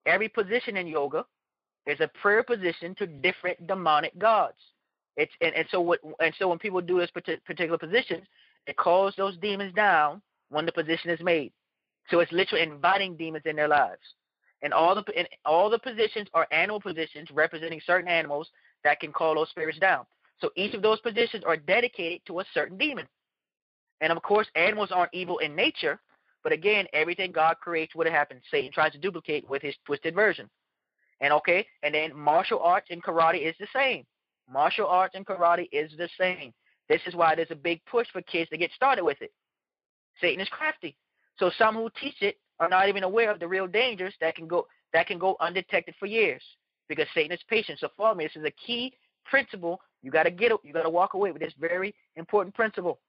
Every position in yoga is a prayer position to different demonic gods. It's and, and so what and so when people do this particular position, it calls those demons down when the position is made. So it's literally inviting demons in their lives. And all the and all the positions are animal positions representing certain animals that can call those spirits down. So each of those positions are dedicated to a certain demon. And of course, animals aren't evil in nature, but again, everything God creates, what happens? Satan tries to duplicate with his twisted version. And okay, and then martial arts and karate is the same. Martial arts and karate is the same. This is why there's a big push for kids to get started with it. Satan is crafty. So some who teach it are not even aware of the real dangers that can go that can go undetected for years because Satan is patient. So follow me. This is a key principle. You got to get it. You got to walk away with this very important principle.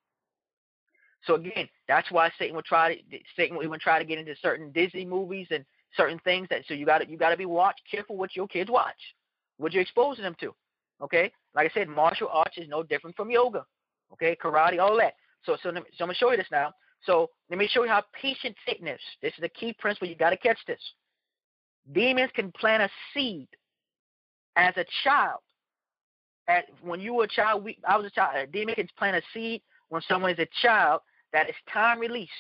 So again, that's why Satan would try to Satan even try to get into certain Disney movies and certain things that so you got to you got to be watch careful what your kids watch, what you're exposing them to. Okay, like I said, martial arts is no different from yoga. Okay, karate, all that. So so, so I'm gonna show you this now. So let me show you how patient Satan is. This is the key principle. You got to catch this. Demons can plant a seed as a child. At, when you were a child, we, I was a child. A demon can plant a seed when someone is a child that is time released,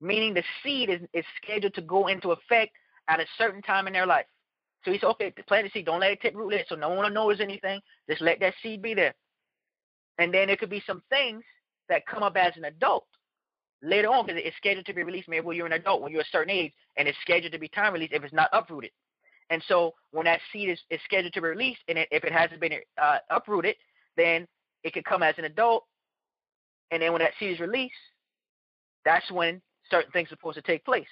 meaning the seed is, is scheduled to go into effect at a certain time in their life. So he said, okay, plant the seed. Don't let it take root. So no one knows anything. Just let that seed be there. And then there could be some things that come up as an adult later on because it's scheduled to be released maybe when you're an adult, when you're a certain age, and it's scheduled to be time released if it's not uprooted. And so when that seed is, is scheduled to be released, and it, if it hasn't been uh, uprooted, then it could come as an adult. And then when that seed is released, that's when certain things are supposed to take place.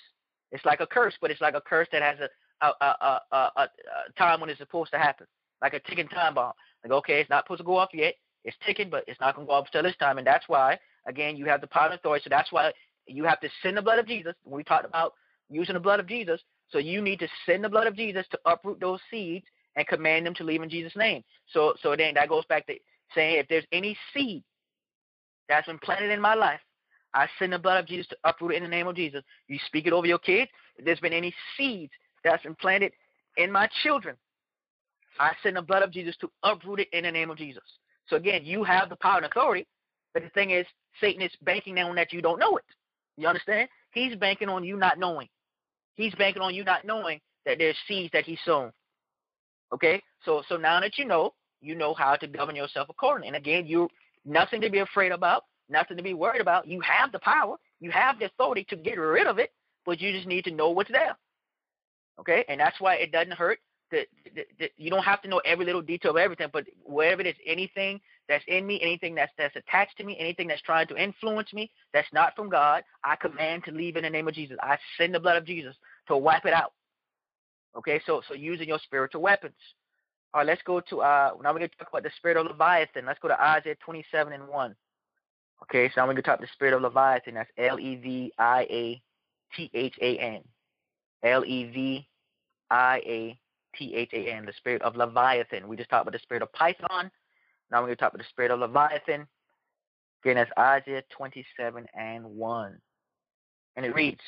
It's like a curse, but it's like a curse that has a a, a, a, time when it's supposed to happen, like a ticking time bomb. Like, okay, it's not supposed to go off yet. It's ticking, but it's not going to go off until this time. And that's why, again, you have the power and authority. So that's why you have to send the blood of Jesus. We talked about using the blood of Jesus. So you need to send the blood of Jesus to uproot those seeds and command them to leave in Jesus' name. So, so then that goes back to saying if there's any seed that's been planted in my life, I send the blood of Jesus to uproot it in the name of Jesus. You speak it over your kids. If there's been any seeds that's implanted in my children. I send the blood of Jesus to uproot it in the name of Jesus. So again, you have the power and authority, but the thing is, Satan is banking on that you don't know it. You understand? He's banking on you not knowing. He's banking on you not knowing that there's seeds that he's sown. Okay? So so now that you know, you know how to govern yourself accordingly. And again, you nothing to be afraid about, nothing to be worried about. You have the power. You have the authority to get rid of it, but you just need to know what's there. Okay, and that's why it doesn't hurt. That you don't have to know every little detail of everything, but wherever it is, anything that's in me, anything that's that's attached to me, anything that's trying to influence me, that's not from God, I command to leave in the name of Jesus. I send the blood of Jesus to wipe it out. Okay, so so using your spiritual weapons. All right, let's go to uh now we're gonna talk about the spirit of Leviathan. Let's go to Isaiah 27 and 1. Okay, so I'm gonna talk the spirit of Leviathan. That's L E V I A T H A N. L E V I A T H A N, the spirit of Leviathan. We just talked about the spirit of Python. Now we're to talk about the spirit of Leviathan. Again, that's Isaiah 27 and 1. And it reads,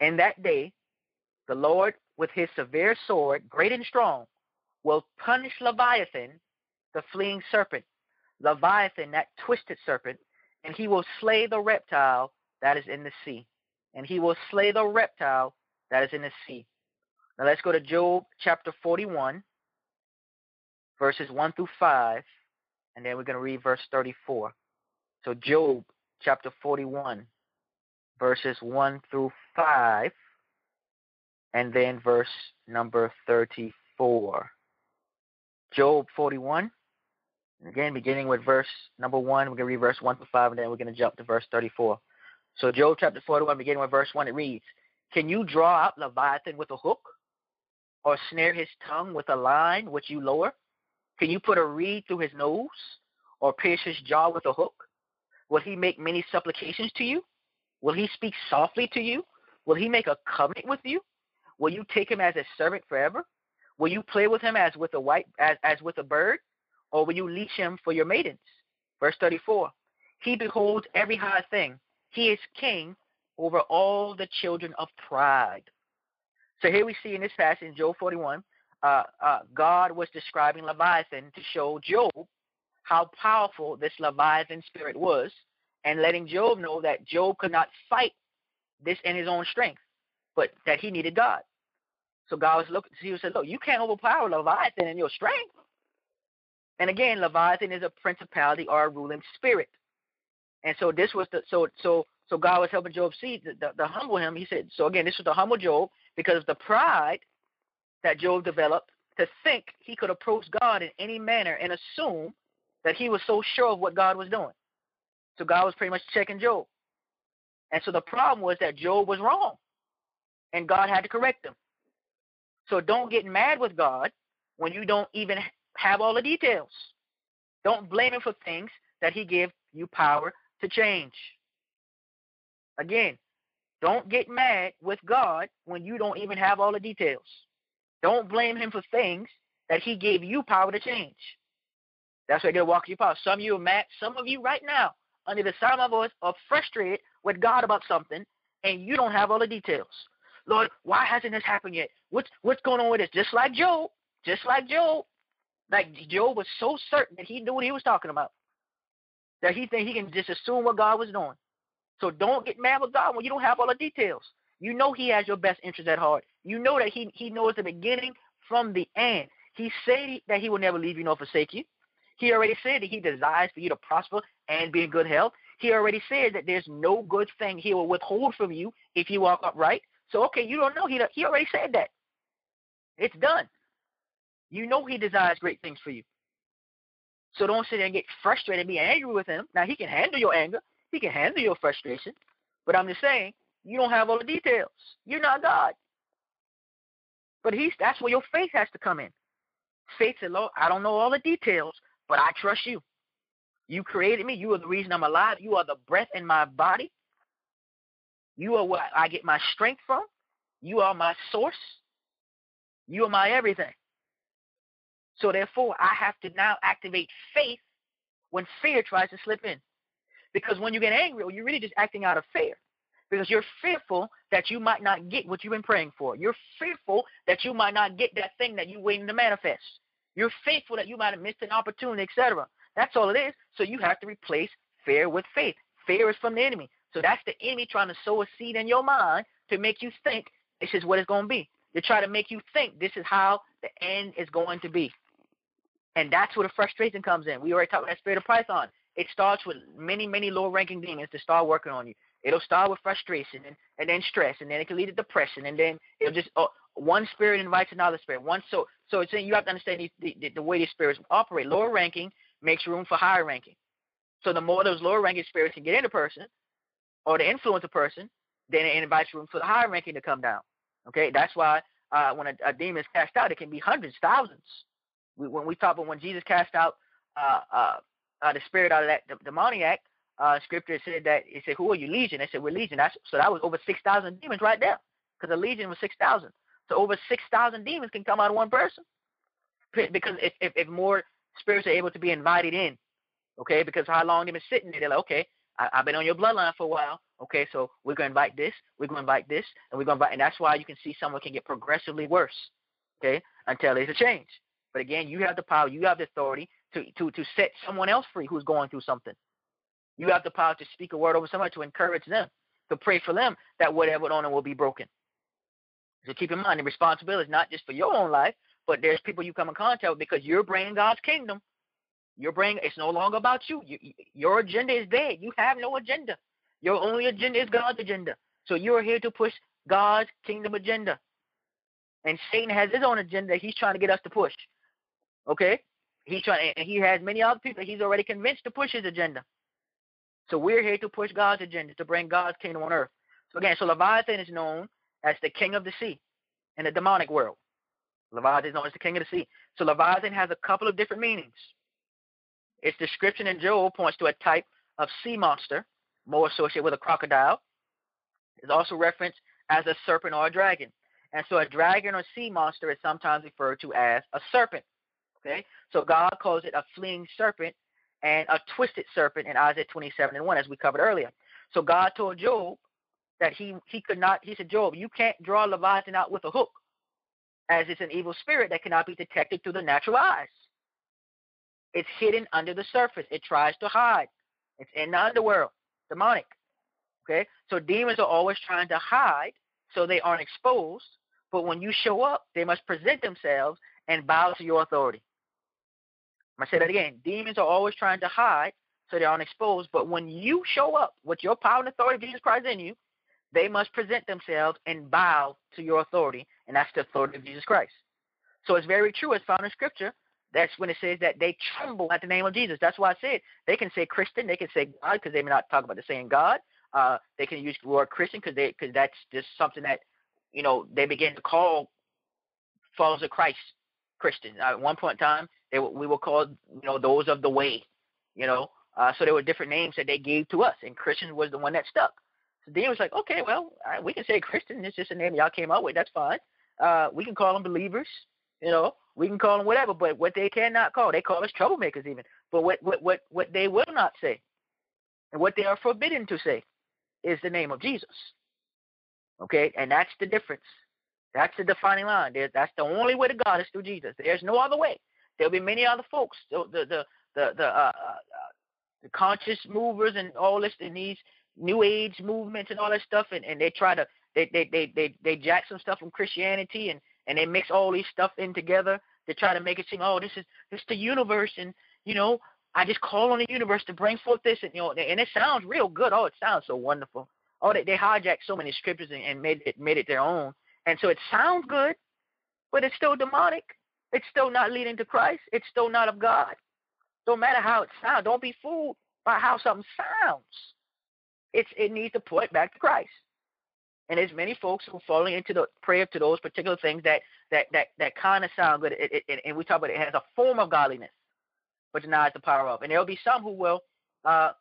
In that day, the Lord, with his severe sword, great and strong, will punish Leviathan, the fleeing serpent, Leviathan, that twisted serpent, and he will slay the reptile that is in the sea. And he will slay the reptile that is in the sea. Now let's go to Job chapter 41, verses 1 through 5, and then we're going to read verse 34. So Job chapter 41, verses 1 through 5, and then verse number 34. Job 41, again, beginning with verse number 1, we're going to read verse 1 to 5, and then we're going to jump to verse 34. So Job chapter 41, beginning with verse 1, it reads, Can you draw out Leviathan with a hook? or snare his tongue with a line which you lower? Can you put a reed through his nose or pierce his jaw with a hook? Will he make many supplications to you? Will he speak softly to you? Will he make a covenant with you? Will you take him as a servant forever? Will you play with him as with a white as, as with a bird? Or will you leash him for your maidens? Verse 34. He beholds every high thing. He is king over all the children of pride. So here we see in this passage Job 41, uh, uh, God was describing Leviathan to show Job how powerful this Leviathan spirit was, and letting Job know that Job could not fight this in his own strength, but that he needed God. So God was looking, he said, Look, you can't overpower Leviathan in your strength. And again, Leviathan is a principality or a ruling spirit. And so this was the so so so God was helping Job see the, the, the humble him. He said, so again, this was the humble Job because of the pride that Job developed to think he could approach God in any manner and assume that he was so sure of what God was doing. So God was pretty much checking Job. And so the problem was that Job was wrong. And God had to correct him. So don't get mad with God when you don't even have all the details. Don't blame him for things that he gave you power to change. Again, don't get mad with God when you don't even have all the details. Don't blame him for things that he gave you power to change. That's why they walk your power. Some of you are mad. Some of you right now, under the sound of my voice, are frustrated with God about something, and you don't have all the details. Lord, why hasn't this happened yet? What's what's going on with this? Just like Job, just like Job, like Job was so certain that he knew what he was talking about, that he think he can just assume what God was doing. So don't get mad with God when you don't have all the details. You know He has your best interest at heart. You know that He He knows the beginning from the end. He said that He will never leave you nor forsake you. He already said that He desires for you to prosper and be in good health. He already said that there's no good thing He will withhold from you if you walk upright. So okay, you don't know He He already said that. It's done. You know He desires great things for you. So don't sit there and get frustrated and be angry with Him. Now He can handle your anger. He can handle your frustration. But I'm just saying, you don't have all the details. You're not God. But he's that's where your faith has to come in. Faith said, Lord, I don't know all the details, but I trust you. You created me. You are the reason I'm alive. You are the breath in my body. You are what I get my strength from. You are my source. You are my everything. So therefore, I have to now activate faith when fear tries to slip in. Because when you get angry, you're really just acting out of fear. Because you're fearful that you might not get what you've been praying for. You're fearful that you might not get that thing that you're waiting to manifest. You're fearful that you might have missed an opportunity, etc. That's all it is. So you have to replace fear with faith. Fear is from the enemy. So that's the enemy trying to sow a seed in your mind to make you think this is what it's going to be. To try to make you think this is how the end is going to be. And that's where the frustration comes in. We already talked about spirit of Python. It starts with many, many low ranking demons to start working on you. It'll start with frustration and, and then stress, and then it can lead to depression, and then it'll just oh, one spirit invites another spirit. One so so it's you have to understand the, the, the way these spirits operate. Lower ranking makes room for higher ranking. So the more those lower ranking spirits can get in a person or to influence a person, then it invites room for the higher ranking to come down. Okay, that's why uh, when a, a, demon is cast out, it can be hundreds, thousands. We, when we talk about when Jesus cast out uh, uh, uh the spirit out of that the, demoniac, uh, scripture said that it said, "Who are you, legion?" They said, "We're legion." That's, so that was over six thousand demons right there, because the legion was six thousand. So over six thousand demons can come out of one person, because if, if, if more spirits are able to be invited in, okay, because how long they've been sitting there, they're like, okay, I, have been on your bloodline for a while. Okay, so we're gonna invite this, we're gonna invite this, and we're gonna invite, and that's why you can see someone can get progressively worse. Okay, until there's a change. But again, you have the power, you have the authority to to to set someone else free who's going through something. You have the power to speak a word over somebody to encourage them, to pray for them that whatever on them will be broken. So keep in mind the responsibility is not just for your own life, but there's people you come in contact with because you're bringing God's kingdom. You're bringing it's no longer about you. you. Your agenda is dead. You have no agenda. Your only agenda is God's agenda. So you are here to push God's kingdom agenda. And Satan has his own agenda he's trying to get us to push. Okay? He's trying and he has many other people he's already convinced to push his agenda. So we're here to push God's agenda, to bring God's kingdom on earth. So again, so Leviathan is known as the king of the sea in the demonic world. Leviathan is known as the king of the sea. So Leviathan has a couple of different meanings. Its description in Job points to a type of sea monster, more associated with a crocodile. It's also referenced as a serpent or a dragon. And so a dragon or sea monster is sometimes referred to as a serpent. Okay? So God calls it a fleeing serpent and a twisted serpent in Isaiah 27 and 1, as we covered earlier. So God told Job that he, he could not, he said, Job, you can't draw Leviathan out with a hook, as it's an evil spirit that cannot be detected through the natural eyes. It's hidden under the surface. It tries to hide. It's in the underworld, demonic. Okay? So demons are always trying to hide so they aren't exposed. But when you show up, they must present themselves and bow to your authority. I'm going to say that again. Demons are always trying to hide so they aren't exposed. But when you show up with your power and authority of Jesus Christ in you, they must present themselves and bow to your authority. And that's the authority of Jesus Christ. So it's very true, as found in Scripture. That's when it says that they tremble at the name of Jesus. That's why I said they can say Christian, they can say God because they may not talk about the same God. Uh, they can use the word Christian because because that's just something that you know they begin to call followers of Christ Christian. Uh, at one point in time, they we were called you know those of the way, you know. Uh, so there were different names that they gave to us, and Christian was the one that stuck. So Dean was like, okay, well, right, we can say Christian. It's just a name y'all came up with. That's fine. Uh, we can call them believers, you know. We can call them whatever, but what they cannot call, they call us troublemakers even. But what what what what they will not say, and what they are forbidden to say, is the name of Jesus. Okay, and that's the difference. That's the defining line. There, that's the only way to God is through Jesus. There's no other way. There'll be many other folks. The the the the, the, uh, uh, uh, the conscious movers and all this and these new age movements and all that stuff, and, and they try to they, they they they they jack some stuff from Christianity and and they mix all these stuff in together to try to make it seem, oh, this is this is the universe, and you know, I just call on the universe to bring forth this, and you know, and it sounds real good. Oh, it sounds so wonderful. Oh, they they hijacked so many scriptures and, and made it made it their own, and so it sounds good, but it's still demonic. It's still not leading to Christ. It's still not of God. Don't matter how it sounds. Don't be fooled by how something sounds. It's it needs to point back to Christ. And there's many folks who are falling into the prayer to those particular things that that that that kind of sound good. It, it, and we talk about it, it has a form of godliness, but denies the power of. And there'll be some who will uh,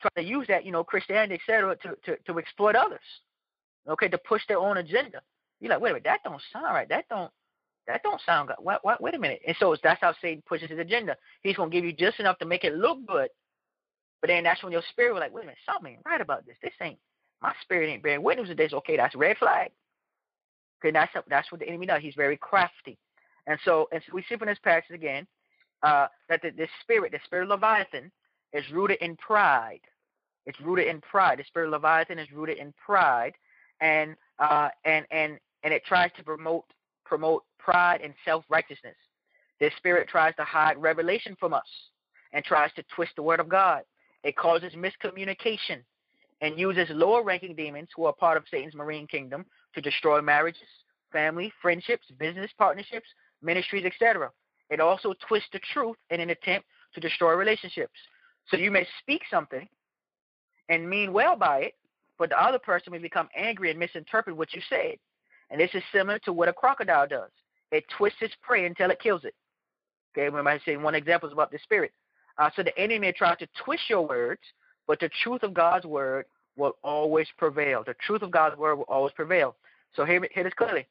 try to use that, you know, Christianity, etc., to, to to exploit others. Okay, to push their own agenda. You're like, wait a minute, that don't sound right. That don't that don't sound good. What, what, wait a minute. And so that's how Satan pushes his agenda. He's going to give you just enough to make it look good, but then that's when your spirit will like, wait a minute, something ain't right about this. This ain't my spirit ain't bearing witness to this. Okay, that's a red flag. Okay, that's that's what the enemy does. He's very crafty, and so and so we see from this passage again uh, that the, the spirit, the spirit of Leviathan, is rooted in pride. It's rooted in pride. The spirit of Leviathan is rooted in pride, and uh, and and and it tries to promote promote pride and self righteousness. This spirit tries to hide revelation from us and tries to twist the word of God. It causes miscommunication and uses lower ranking demons who are part of Satan's marine kingdom to destroy marriages, family, friendships, business partnerships, ministries, etc. It also twists the truth in an attempt to destroy relationships. So you may speak something and mean well by it, but the other person may become angry and misinterpret what you said. And this is similar to what a crocodile does. It twists its prey until it kills it. Okay, remember I said one example is about the spirit. Uh, so the enemy tries to twist your words, but the truth of God's word will always prevail. The truth of God's word will always prevail. So here, here it is clearly.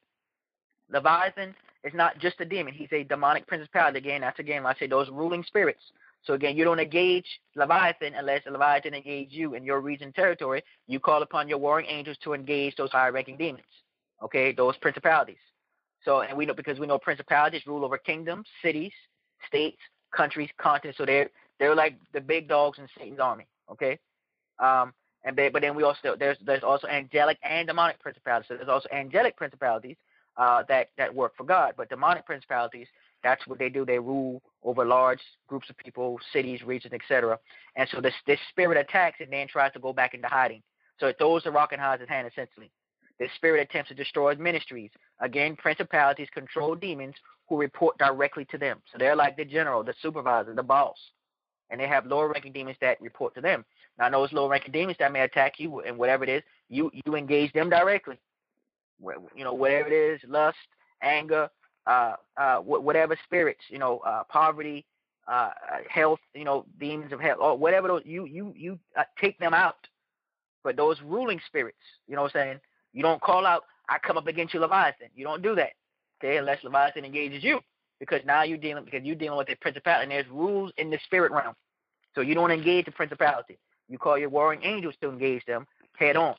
Leviathan is not just a demon. He's a demonic principality. Again, that's again, I say, those ruling spirits. So again, you don't engage Leviathan unless Leviathan engage you in your region territory. You call upon your warring angels to engage those high-ranking demons. Okay, those principalities. So, and we know because we know principalities rule over kingdoms, cities, states, countries, continents. So they're they're like the big dogs in Satan's army. Okay, um, and they, but then we also there's there's also angelic and demonic principalities. So there's also angelic principalities uh, that that work for God, but demonic principalities that's what they do. They rule over large groups of people, cities, regions, etc. And so this this spirit attacks and then tries to go back into hiding. So it throws the rock and hides his hand essentially. This spirit attempts to destroy ministries. Again, principalities control demons who report directly to them. So they're like the general, the supervisor, the boss. And they have lower ranking demons that report to them. Now those lower ranking demons that may attack you and whatever it is, you you engage them directly. You know, whatever it is, lust, anger, uh, uh, whatever spirits, you know, uh, poverty, uh, health, you know, demons of health, or whatever those, you you you uh, take them out. But those ruling spirits, you know, what I'm saying, you don't call out, I come up against you, Leviathan. You don't do that, okay? Unless Leviathan engages you, because now you're dealing because you're dealing with a principality, and there's rules in the spirit realm. So you don't engage the principality. You call your warring angels to engage them head on.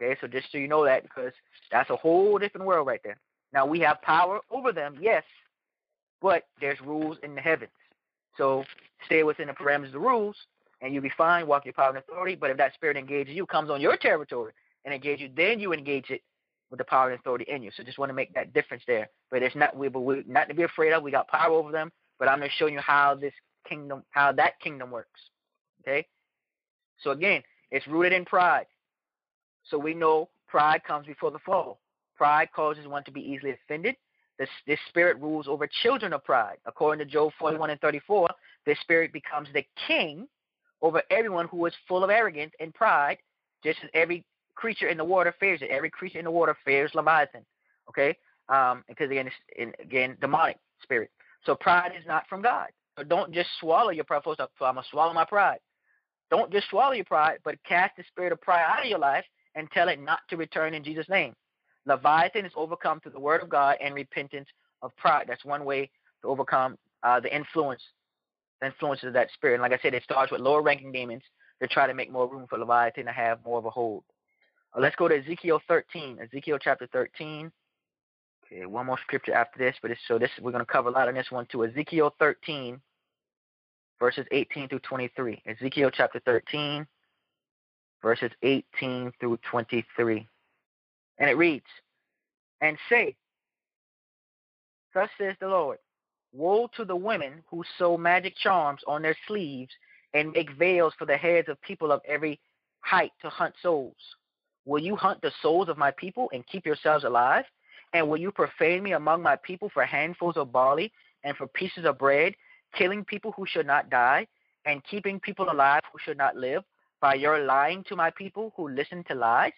Okay, so just so you know that, because that's a whole different world right there. Now we have power over them, yes, but there's rules in the heavens. So stay within the parameters of the rules, and you'll be fine. Walk your power and authority. But if that spirit engages you, comes on your territory and engages you, then you engage it with the power and authority in you. So just want to make that difference there. But it's not we, but we not to be afraid of. We got power over them. But I'm just showing you how this kingdom, how that kingdom works. Okay. So again, it's rooted in pride. So we know pride comes before the fall. Pride causes one to be easily offended. This, this spirit rules over children of pride. According to Job 41 and 34, this spirit becomes the king over everyone who is full of arrogance and pride, just as every creature in the water fears it. Every creature in the water fears Leviathan. Okay? Um, because again, it's in, again demonic spirit. So pride is not from God. So don't just swallow your pride. So I'm gonna swallow my pride. Don't just swallow your pride, but cast the spirit of pride out of your life and tell it not to return in Jesus' name. Leviathan is overcome through the word of God and repentance of pride. That's one way to overcome uh, the influence, the influences of that spirit. And like I said, it starts with lower ranking demons to try to make more room for Leviathan to have more of a hold. Uh, let's go to Ezekiel 13, Ezekiel chapter 13. Okay, one more scripture after this, but so this we're going to cover a lot on this one too. Ezekiel 13, verses 18 through 23. Ezekiel chapter 13, verses 18 through 23. And it reads, And say, Thus says the Lord, Woe to the women who sew magic charms on their sleeves and make veils for the heads of people of every height to hunt souls. Will you hunt the souls of my people and keep yourselves alive? And will you profane me among my people for handfuls of barley and for pieces of bread, killing people who should not die, and keeping people alive who should not live, by your lying to my people who listen to lies?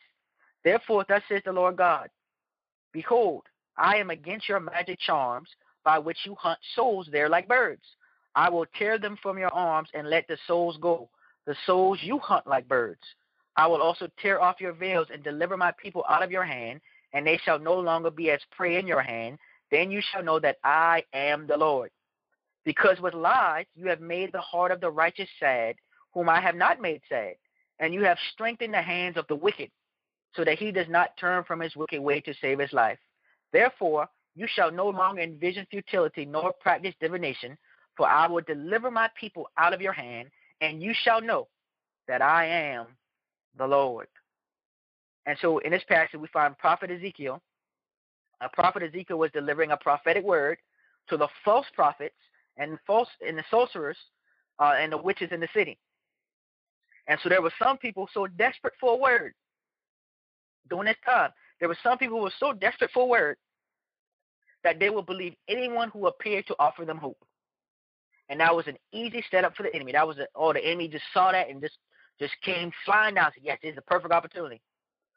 Therefore, thus says the Lord God Behold, I am against your magic charms by which you hunt souls there like birds. I will tear them from your arms and let the souls go, the souls you hunt like birds. I will also tear off your veils and deliver my people out of your hand, and they shall no longer be as prey in your hand. Then you shall know that I am the Lord. Because with lies you have made the heart of the righteous sad, whom I have not made sad, and you have strengthened the hands of the wicked so that he does not turn from his wicked way to save his life. Therefore, you shall no longer envision futility nor practice divination, for I will deliver my people out of your hand, and you shall know that I am the Lord. And so in this passage, we find Prophet Ezekiel. A prophet Ezekiel was delivering a prophetic word to the false prophets and false and the sorcerers uh, and the witches in the city. And so there were some people so desperate for a word during this time. There were some people who were so desperate for a word that they would believe anyone who appeared to offer them hope. And that was an easy setup for the enemy. That was a, oh, the enemy just saw that and just just came flying down. Said, yes, this is a perfect opportunity.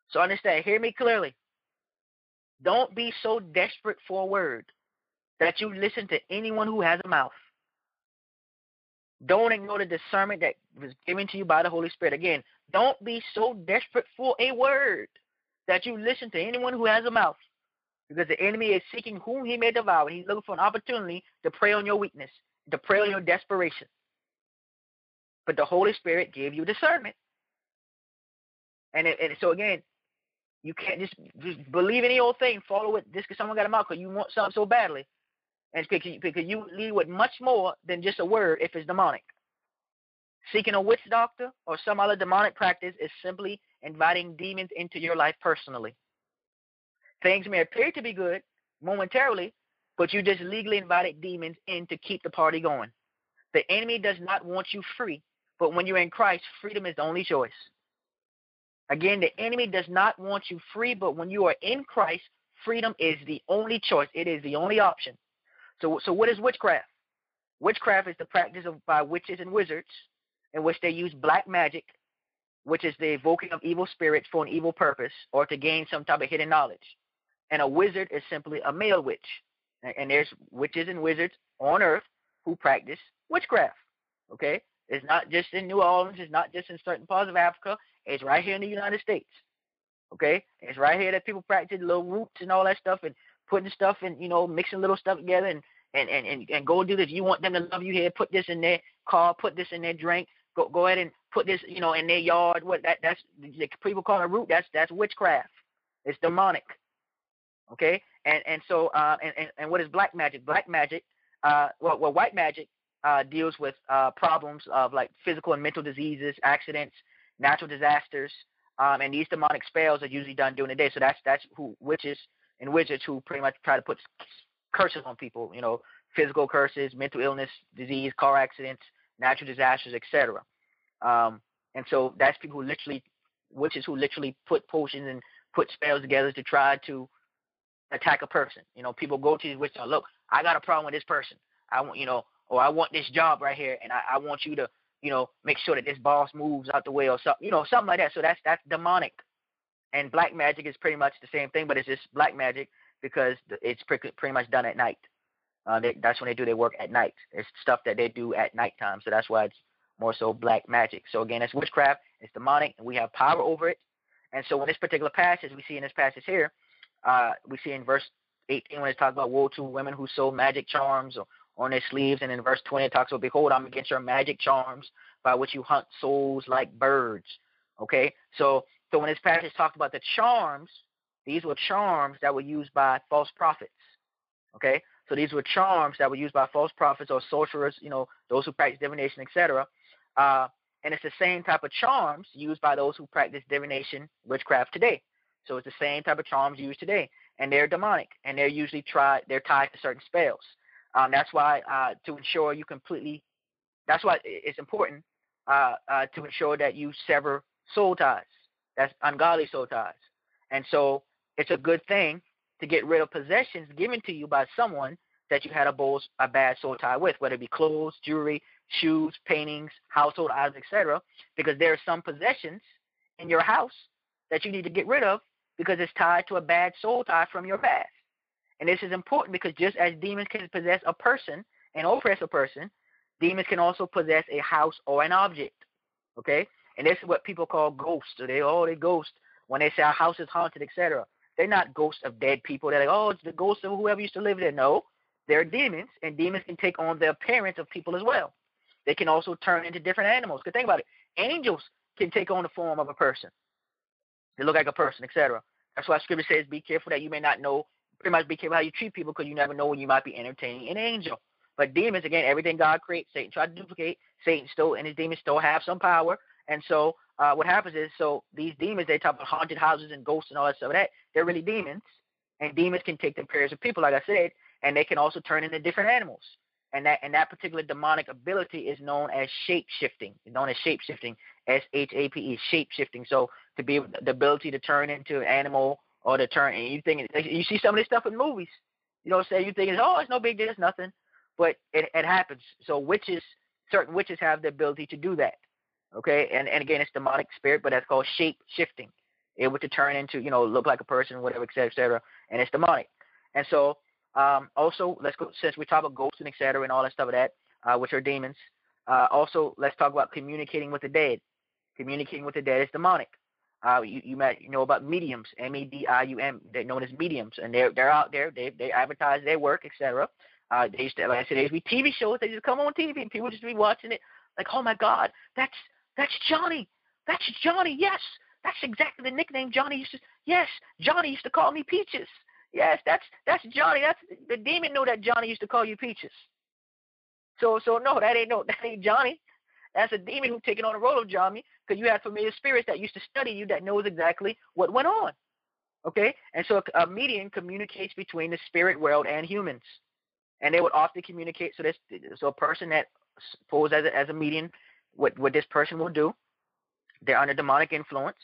So understand, hear me clearly. Don't be so desperate for a word that you listen to anyone who has a mouth. Don't ignore the discernment that was given to you by the Holy Spirit. Again, don't be so desperate for a word that you listen to anyone who has a mouth. Because the enemy is seeking whom he may devour. He's looking for an opportunity to prey on your weakness, to prey on your desperation. But the Holy Spirit gave you discernment. And, it, and so again, you can't just, just believe any old thing, follow it just because someone got a mouth because you want something so badly. And because you, because you lead with much more than just a word if it's demonic. Seeking a witch doctor or some other demonic practice is simply inviting demons into your life personally. Things may appear to be good momentarily, but you just legally invited demons in to keep the party going. The enemy does not want you free, but when you're in Christ, freedom is the only choice. Again, the enemy does not want you free, but when you are in Christ, freedom is the only choice. It is the only option. So, so what is witchcraft? Witchcraft is the practice of by witches and wizards in which they use black magic, which is the evoking of evil spirits for an evil purpose or to gain some type of hidden knowledge. And a wizard is simply a male witch. And there's witches and wizards on earth who practice witchcraft. Okay? It's not just in New Orleans, it's not just in certain parts of Africa, it's right here in the United States. Okay? It's right here that people practice little roots and all that stuff and putting stuff and, you know, mixing little stuff together and and, and, and, and go do this. You want them to love you here, put this in their car, put this in their drink, go go ahead and put this, you know, in their yard. What that that's people call it root, that's that's witchcraft. It's demonic. Okay? And and so uh and, and, and what is black magic? Black magic, uh well, well white magic uh deals with uh problems of like physical and mental diseases, accidents, natural disasters, um, and these demonic spells are usually done during the day. So that's that's who witches and wizards who pretty much try to put curses on people. You know, physical curses, mental illness, disease, car accidents, natural disasters, etc. Um, and so that's people who literally witches who literally put potions and put spells together to try to attack a person. You know, people go to these witches. Look, I got a problem with this person. I want you know, or I want this job right here, and I, I want you to you know, make sure that this boss moves out the way or something, you know, something like that. So that's that's demonic. And black magic is pretty much the same thing, but it's just black magic because it's pretty, pretty much done at night. Uh, they, that's when they do their work at night. It's stuff that they do at nighttime, so that's why it's more so black magic. So again, it's witchcraft. It's demonic, and we have power over it. And so in this particular passage, we see in this passage here, uh, we see in verse 18 when it's talking about woe to women who sold magic charms or on their sleeves. And in verse 20, it talks about, Behold, I'm against your magic charms by which you hunt souls like birds. Okay? So, so when this passage talked about the charms, these were charms that were used by false prophets. Okay? So these were charms that were used by false prophets or sorcerers, you know, those who practice divination, etc. Uh, and it's the same type of charms used by those who practice divination, witchcraft today. So it's the same type of charms used today, and they're demonic, and they're usually tried. They're tied to certain spells. Um, that's why uh, to ensure you completely, that's why it's important uh, uh, to ensure that you sever soul ties. That's ungodly soul ties. And so it's a good thing to get rid of possessions given to you by someone that you had a, bold, a bad soul tie with, whether it be clothes, jewelry, shoes, paintings, household items, etc. Because there are some possessions in your house that you need to get rid of because it's tied to a bad soul tie from your past. And this is important because just as demons can possess a person and oppress a person, demons can also possess a house or an object. Okay? And this is what people call ghosts. So they oh they ghosts when they say our house is haunted, etc. They're not ghosts of dead people. They're like, oh, it's the ghost of whoever used to live there. No, they're demons, and demons can take on the appearance of people as well. They can also turn into different animals. Because think about it, angels can take on the form of a person. They look like a person, etc. That's why Scripture says, "Be careful that you may not know pretty much be careful how you treat people because you never know when you might be entertaining an angel. But demons, again, everything God creates, Satan tried to duplicate. Satan still and his demons still have some power. And so uh, what happens is, so these demons, they talk about haunted houses and ghosts and all that stuff. That they're really demons, and demons can take the appearance of people, like I said, and they can also turn into different animals. and that and that particular demonic ability is known as shape shifting. It's known as shape shifting, S H A P E, shape shifting. So to be the ability to turn into an animal or to turn, and you think you see some of this stuff in movies. You know, say you think it's oh, it's no big deal, it's nothing, but it it happens. So witches, certain witches have the ability to do that. Okay, and and again, it's demonic spirit, but that's called shape shifting. Able to turn into, you know, look like a person, whatever, et cetera, et cetera, and it's demonic. And so um, also, let's go since we talk about ghosts and etc. and all that stuff of that, uh, which are demons. Uh, also, let's talk about communicating with the dead. Communicating with the dead is demonic. Uh, you, you might know about mediums, M-E-D-I-U-M. They're known as mediums, and they're they're out there. They they advertise their work, etc. Uh, they used to, like I said, there used to be TV shows. They just come on TV, and people just be watching it. Like, oh my God, that's that's Johnny. That's Johnny. Yes, that's exactly the nickname Johnny used to. Yes, Johnny used to call me Peaches. Yes, that's that's Johnny. That's the demon know that Johnny used to call you Peaches. So so no, that ain't no that ain't Johnny. That's a demon who's taking on the role of Johnny because you have familiar spirits that used to study you that knows exactly what went on. Okay, and so a, a medium communicates between the spirit world and humans, and they would often communicate. So this so a person that posed as a, as a medium, what what this person will do, they're under demonic influence,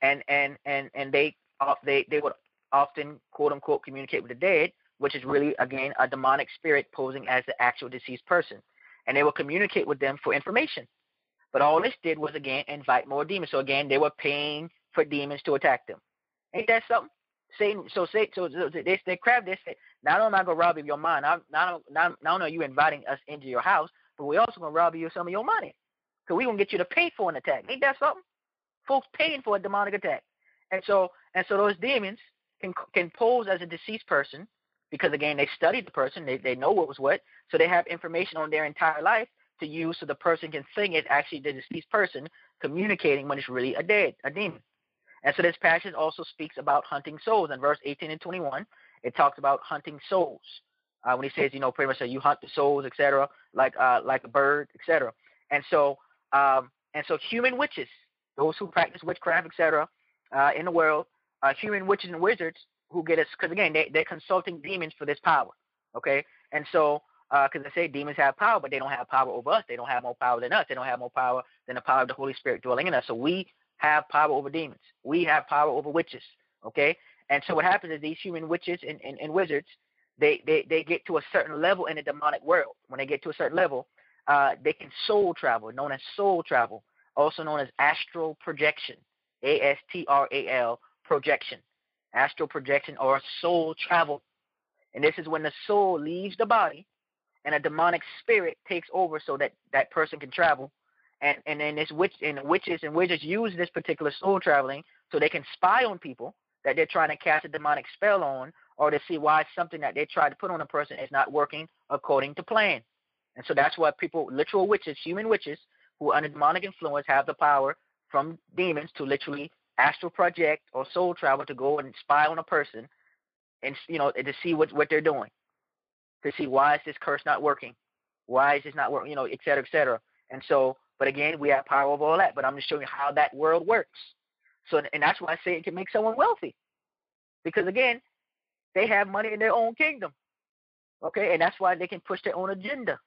and and and and they uh, they they would often quote unquote communicate with the dead, which is really again a demonic spirit posing as the actual deceased person. And they will communicate with them for information. But all this did was again invite more demons. So again, they were paying for demons to attack them. Ain't that something? Satan, so say, so they they crab this. Not only am I gonna rob you of your mind, not not not, not only are you inviting us into your house, but we also gonna rob you of some of your money. Cause we gonna get you to pay for an attack. Ain't that something? Folks paying for a demonic attack. And so and so those demons can can pose as a deceased person because again they studied the person, they they know what was what, so they have information on their entire life to use so the person can sing it, actually the deceased person communicating when it's really a dead, a demon. And so this passage also speaks about hunting souls. In verse 18 and 21, it talks about hunting souls. Uh, when he says, you know, pretty much say you hunt the souls, etc., like uh, like a bird, etc. And so um, and so human witches, those who practice witchcraft, etc., uh, in the world, uh, human witches and wizards who get us because again they they're consulting demons for this power. Okay, and so because uh, I say demons have power, but they don't have power over us. They don't have more power than us. They don't have more power than the power of the Holy Spirit dwelling in us. So we have power over demons. We have power over witches. Okay, and so what happens is these human witches and, and, and wizards they, they they get to a certain level in the demonic world. When they get to a certain level, uh, they can soul travel, known as soul travel, also known as astral projection, A S T R A L projection, astral projection, or soul travel. And this is when the soul leaves the body and a demonic spirit takes over so that that person can travel. And and then this witch and witches and wizards use this particular soul traveling so they can spy on people that they're trying to cast a demonic spell on or to see why something that they tried to put on a person is not working according to plan. And so that's why people, literal witches, human witches, who are under demonic influence, have the power from demons to literally astral project or soul travel to go and spy on a person and you know to see what what they're doing to see why is this curse not working? Why is this not working you know et cetera et cetera. And so but again we have power over all that but i'm just showing you how that world works. So and that's why i say it can make someone wealthy. Because again they have money in their own kingdom okay? And that's why they can push their own agenda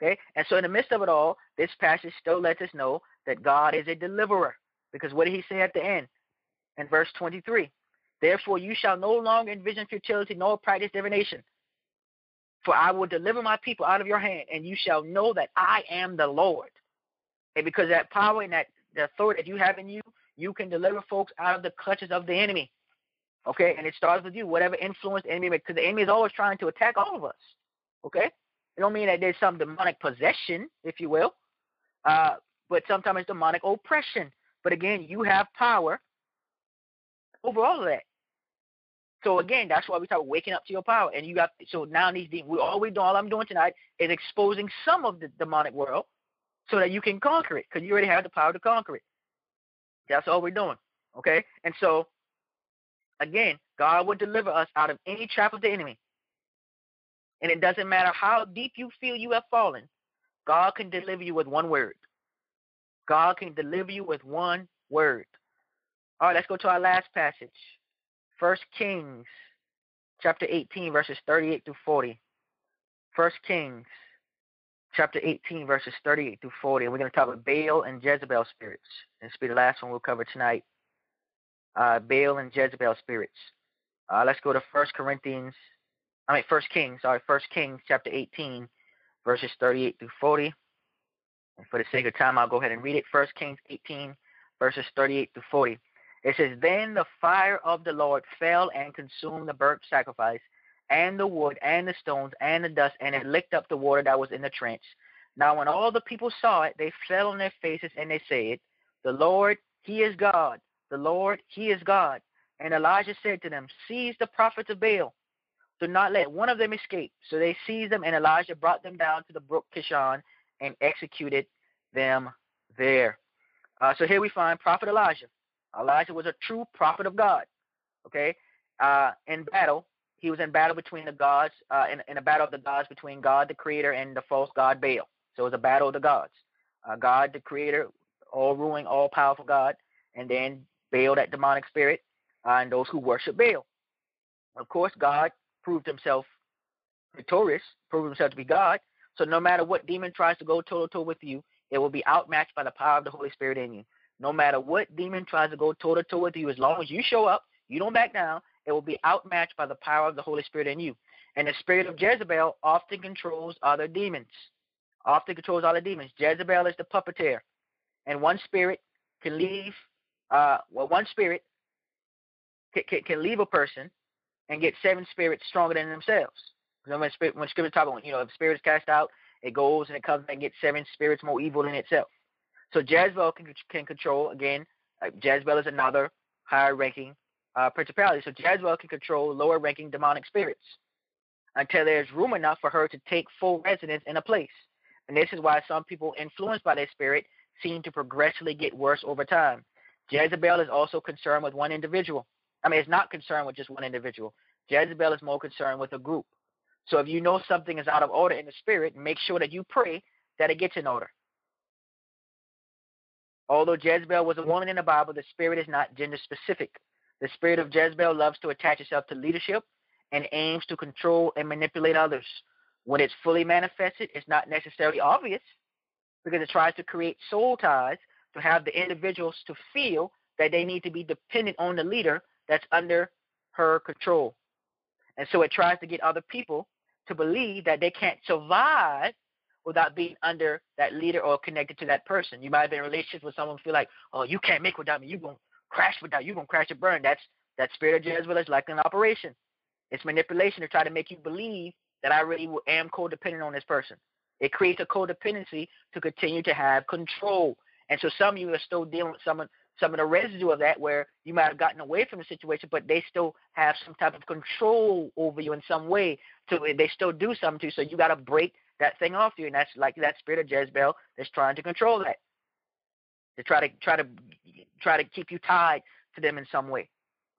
okay? And so in the midst of it all this passage still lets us know that god is a deliverer. Because what did he say at the end? In verse 23 Therefore you shall no longer envision futility nor practice divination. For I will deliver my people out of your hand, and you shall know that I am the Lord. And because that power and that the authority that you have in you, you can deliver folks out of the clutches of the enemy. Okay, and it starts with you, whatever influence the enemy, because the enemy is always trying to attack all of us. Okay, it don't mean that there's some demonic possession, if you will, uh, but sometimes it's demonic oppression. But again, you have power over all of that. So again, that's why we talk waking up to your power. And you got so now these we all we doing all I'm doing tonight is exposing some of the demonic world so that you can conquer it because you already have the power to conquer it. That's all we're doing. Okay? And so again, God will deliver us out of any trap of the enemy. And it doesn't matter how deep you feel you have fallen, God can deliver you with one word. God can deliver you with one word. All right, let's go to our last passage. First Kings chapter 18, verses 38 through 40. First Kings chapter 18, verses 38 through 40. And we're going to talk about Baal and Jezebel spirits. This will be the last one we'll cover tonight. Uh, Baal and Jezebel spirits. Uh, let's go to First Corinthians, I mean First Kings, sorry, First Kings chapter 18, verses 38 through 40. And for the sake of time, I'll go ahead and read it. First Kings 18, verses 38 through 40. It says, Then the fire of the Lord fell and consumed the burnt sacrifice, and the wood, and the stones, and the dust, and it licked up the water that was in the trench. Now, when all the people saw it, they fell on their faces, and they said, The Lord, He is God. The Lord, He is God. And Elijah said to them, Seize the prophets of Baal. Do not let one of them escape. So they seized them, and Elijah brought them down to the brook Kishon and executed them there. Uh, so here we find Prophet Elijah. Elijah was a true prophet of God. Okay, uh, in battle, he was in battle between the gods, uh, in, in a battle of the gods between God the Creator and the false god Baal. So it was a battle of the gods. Uh, God the Creator, all ruling, all powerful God, and then Baal, that demonic spirit, uh, and those who worship Baal. Of course, God proved himself victorious, proved himself to be God. So no matter what demon tries to go toe to toe with you, it will be outmatched by the power of the Holy Spirit in you. No matter what demon tries to go toe to toe with you, as long as you show up, you don't back down, it will be outmatched by the power of the Holy Spirit in you. And the spirit of Jezebel often controls other demons. Often controls other demons. Jezebel is the puppeteer. And one spirit can leave, uh, well, one spirit can, can, can leave a person and get seven spirits stronger than themselves. When, spirit, when scripture talk about, you know, if spirit is cast out, it goes and it comes and gets seven spirits more evil than itself. So Jezebel can, can control, again, Jezebel is another higher ranking uh, principality. So Jezebel can control lower ranking demonic spirits until there's room enough for her to take full residence in a place. And this is why some people influenced by their spirit seem to progressively get worse over time. Jezebel is also concerned with one individual. I mean, it's not concerned with just one individual. Jezebel is more concerned with a group. So if you know something is out of order in the spirit, make sure that you pray that it gets in order. Although Jezebel was a woman in the Bible, the spirit is not gender specific. The spirit of Jezebel loves to attach itself to leadership and aims to control and manipulate others. When it's fully manifested, it's not necessarily obvious because it tries to create soul ties to have the individuals to feel that they need to be dependent on the leader that's under her control. And so it tries to get other people to believe that they can't survive without being under that leader or connected to that person. You might have been in relationships with someone feel like, oh, you can't make without me. You're going to crash without You're going to crash and burn. That's that spirit of Jezebel is like an operation. It's manipulation to try to make you believe that I really am codependent on this person. It creates a codependency to continue to have control. And so some of you are still dealing with some of, some of the residue of that where you might have gotten away from the situation, but they still have some type of control over you in some way. So they still do something to you. So you got to break that thing off you, and that's like that spirit of Jezebel that's trying to control that, to try to try to try to keep you tied to them in some way.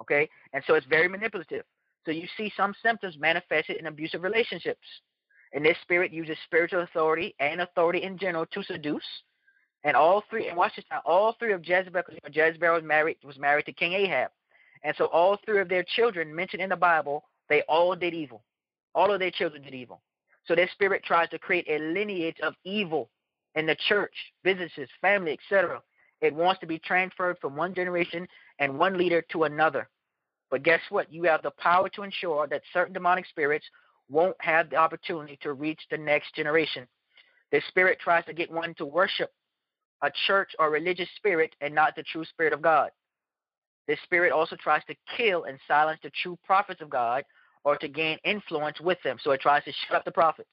Okay, and so it's very manipulative. So you see some symptoms manifested in abusive relationships. And this spirit uses spiritual authority and authority in general to seduce. And all three, and watch this now, all three of Jezebel, because Jezebel was married was married to King Ahab, and so all three of their children mentioned in the Bible, they all did evil. All of their children did evil. So their spirit tries to create a lineage of evil in the church, businesses, family, etc. It wants to be transferred from one generation and one leader to another. But guess what? You have the power to ensure that certain demonic spirits won't have the opportunity to reach the next generation. The spirit tries to get one to worship a church or religious spirit and not the true spirit of God. This spirit also tries to kill and silence the true prophets of God or to gain influence with them. So it tries to shut up the prophets.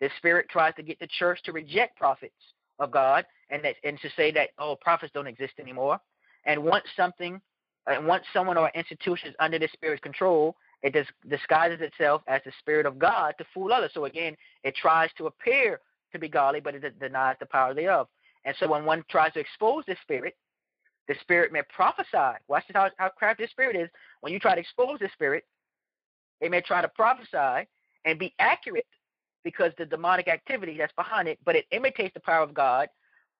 The spirit tries to get the church to reject prophets of God and that, and to say that oh prophets don't exist anymore. And once something, and once someone or institution is under the spirit's control, it dis- disguises itself as the spirit of God to fool others. So again, it tries to appear to be godly, but it denies the power thereof. And so when one tries to expose the spirit, the spirit may prophesy. Watch this how, how crafty the spirit is. When you try to expose the spirit, they may try to prophesy and be accurate because the demonic activity that's behind it, but it imitates the power of God,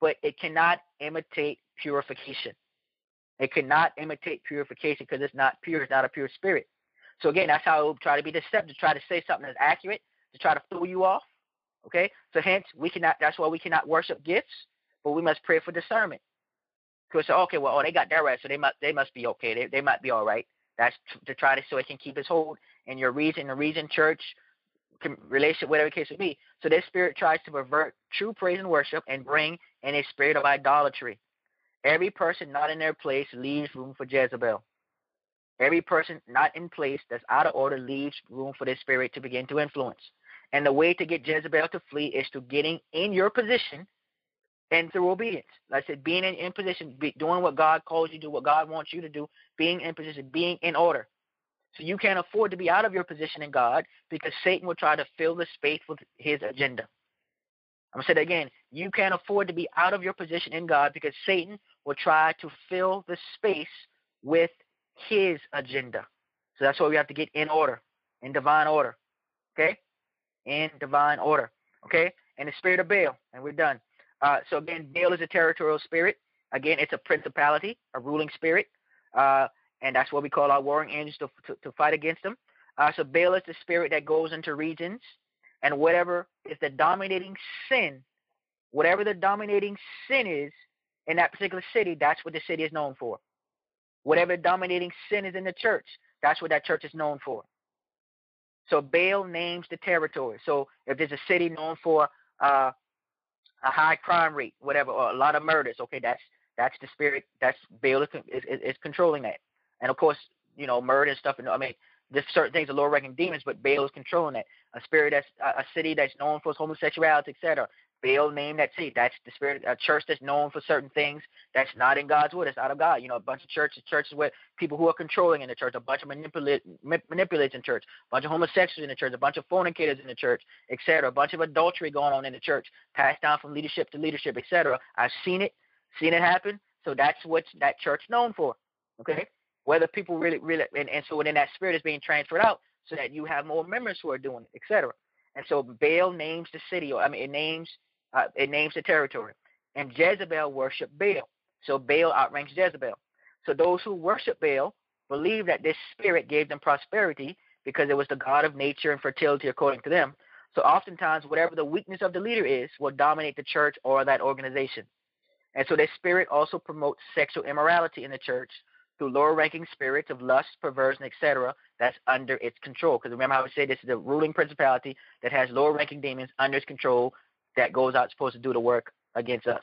but it cannot imitate purification. It cannot imitate purification because it's not pure, it's not a pure spirit. So again, that's how it will try to be deceptive, to try to say something that's accurate, to try to fool you off. Okay, so hence we cannot. That's why we cannot worship gifts, but we must pray for discernment. Because okay, well, oh, they got that right, so they must they must be okay. They they might be all right. That's to try to so it can keep its hold in your region, the region, church, relationship, whatever case may be. So this spirit tries to pervert true praise and worship and bring in a spirit of idolatry. Every person not in their place leaves room for Jezebel. Every person not in place that's out of order leaves room for this spirit to begin to influence. And the way to get Jezebel to flee is to getting in your position and through obedience. Like I said, being in, in position, be, doing what God calls you to do, what God wants you to do, being in position, being in order. So you can't afford to be out of your position in God because Satan will try to fill the space with his agenda. I'm going to say that again. You can't afford to be out of your position in God because Satan will try to fill the space with his agenda. So that's why we have to get in order, in divine order. Okay? In divine order. Okay? And the spirit of Baal. And we're done. Uh, so again, Baal is a territorial spirit. Again, it's a principality, a ruling spirit. Uh, and that's what we call our warring angels to, to, to fight against them. Uh, so Baal is the spirit that goes into regions, and whatever is the dominating sin, whatever the dominating sin is in that particular city, that's what the city is known for. Whatever dominating sin is in the church, that's what that church is known for. So Baal names the territory. So if there's a city known for uh, a high crime rate, whatever, or a lot of murders, okay, that's that's the spirit. That's Baal is, is, is controlling that. And of course, you know, murder and stuff. And I mean, there's certain things are lower ranking demons, but Baal is controlling that. A spirit that's a city that's known for its homosexuality, etc. Baal named that city. That's the spirit. A church that's known for certain things that's not in God's word. It's out of God. You know, a bunch of churches, churches with people who are controlling in the church, a bunch of manipulate, manipulators in church, a bunch of homosexuals in the church, a bunch of fornicators in the church, etc. A bunch of adultery going on in the church, passed down from leadership to leadership, etc. I've seen it, seen it happen. So that's what that church known for. Okay whether people really, really, and, and so then that spirit is being transferred out so that you have more members who are doing it, etc. And so Baal names the city, or I mean, it names uh, it names the territory, and Jezebel worshipped Baal. So Baal outranks Jezebel. So those who worship Baal believe that this spirit gave them prosperity because it was the god of nature and fertility, according to them. So oftentimes, whatever the weakness of the leader is, will dominate the church or that organization. And so this spirit also promotes sexual immorality in the church through lower ranking spirits of lust, perversion, etc., that's under its control. Because remember I say this is a ruling principality that has lower ranking demons under its control that goes out supposed to do the work against us.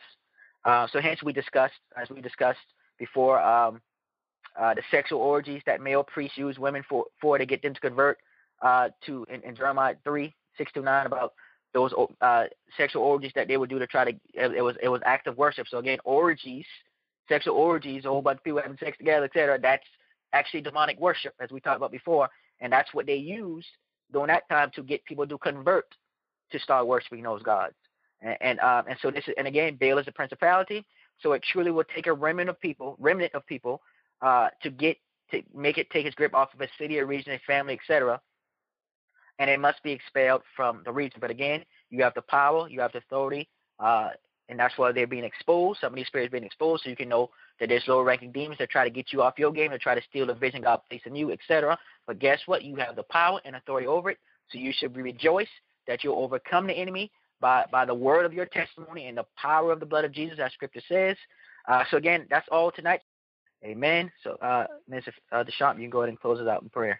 Uh, so hence we discussed, as we discussed before, um, uh, the sexual orgies that male priests use women for, for to get them to convert uh, to in, in Jeremiah 3, 6 to 9 about those uh, sexual orgies that they would do to try to it was it was active worship. So again, orgies sexual orgies, a whole bunch of people having sex together, etc. That's actually demonic worship, as we talked about before, and that's what they used during that time to get people to convert to start worshiping those gods. And and, um, and so this is, and again, Baal is a principality, so it truly will take a remnant of people, remnant of people, uh, to get to make it take its grip off of a city, a region, a family, etc. And it must be expelled from the region. But again, you have the power, you have the authority, uh, and that's why they're being exposed. Some of these spirits being exposed, so you can know that there's lower ranking demons that try to get you off your game, to try to steal the vision God placed in you, etc. But guess what? You have the power and authority over it, so you should rejoice that you'll overcome the enemy by by the word of your testimony and the power of the blood of Jesus, as Scripture says. Uh, so again, that's all tonight. Amen. So, uh, Mr. Uh, Deshant, you can go ahead and close it out in prayer.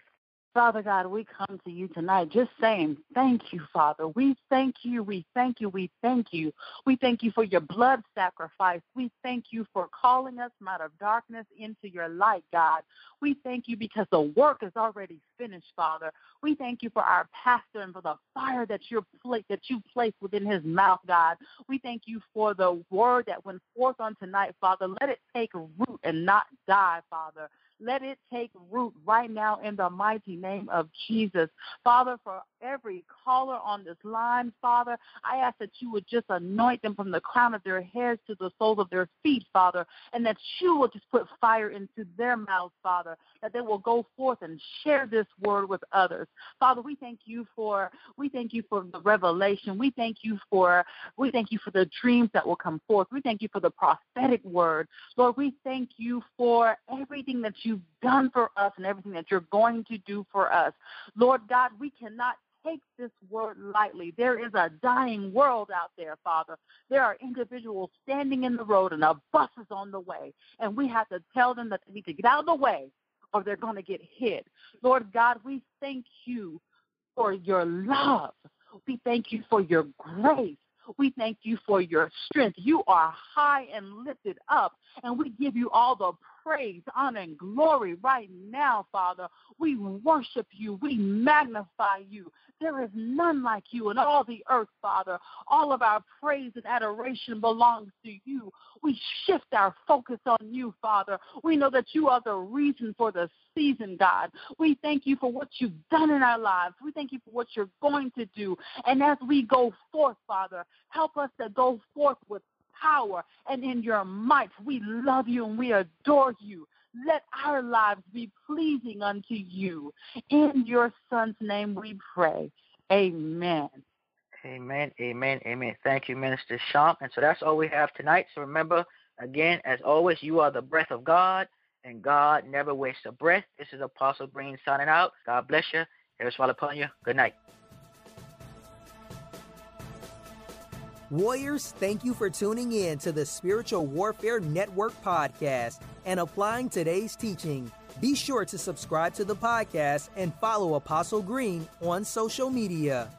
Father God, we come to you tonight just saying, Thank you, Father. We thank you, we thank you, we thank you. We thank you for your blood sacrifice. We thank you for calling us out of darkness into your light, God. We thank you because the work is already finished, Father. We thank you for our pastor and for the fire that you're that you placed within his mouth, God. We thank you for the word that went forth on tonight, Father. Let it take root and not die, Father. Let it take root right now in the mighty name of Jesus. Father, for every caller on this line, Father, I ask that you would just anoint them from the crown of their heads to the soles of their feet, Father, and that you will just put fire into their mouths, Father, that they will go forth and share this word with others. Father, we thank you for we thank you for the revelation. We thank you for we thank you for the dreams that will come forth. We thank you for the prophetic word. Lord, we thank you for everything that you've done for us and everything that you're going to do for us. Lord God, we cannot take this word lightly. There is a dying world out there, Father. There are individuals standing in the road and a bus is on the way, and we have to tell them that they need to get out of the way or they're going to get hit. Lord God, we thank you for your love. We thank you for your grace. We thank you for your strength. You are high and lifted up, and we give you all the praise, honor, and glory right now, Father. We worship you. We magnify you. There is none like you in all the earth, Father. All of our praise and adoration belongs to you. We shift our focus on you, Father. We know that you are the reason for the season, God. We thank you for what you've done in our lives. We thank you for what you're going to do. And as we go forth, Father, help us to go forth with power and in your might. We love you and we adore you. Let our lives be pleasing unto you. In your Son's name we pray. Amen. Amen, amen, amen. Thank you, Minister Shamp. And so that's all we have tonight. So remember, again, as always, you are the breath of God, and God never wastes a breath. This is Apostle Green signing out. God bless you. Here's fall upon you. Good night. Warriors, thank you for tuning in to the Spiritual Warfare Network podcast and applying today's teaching. Be sure to subscribe to the podcast and follow Apostle Green on social media.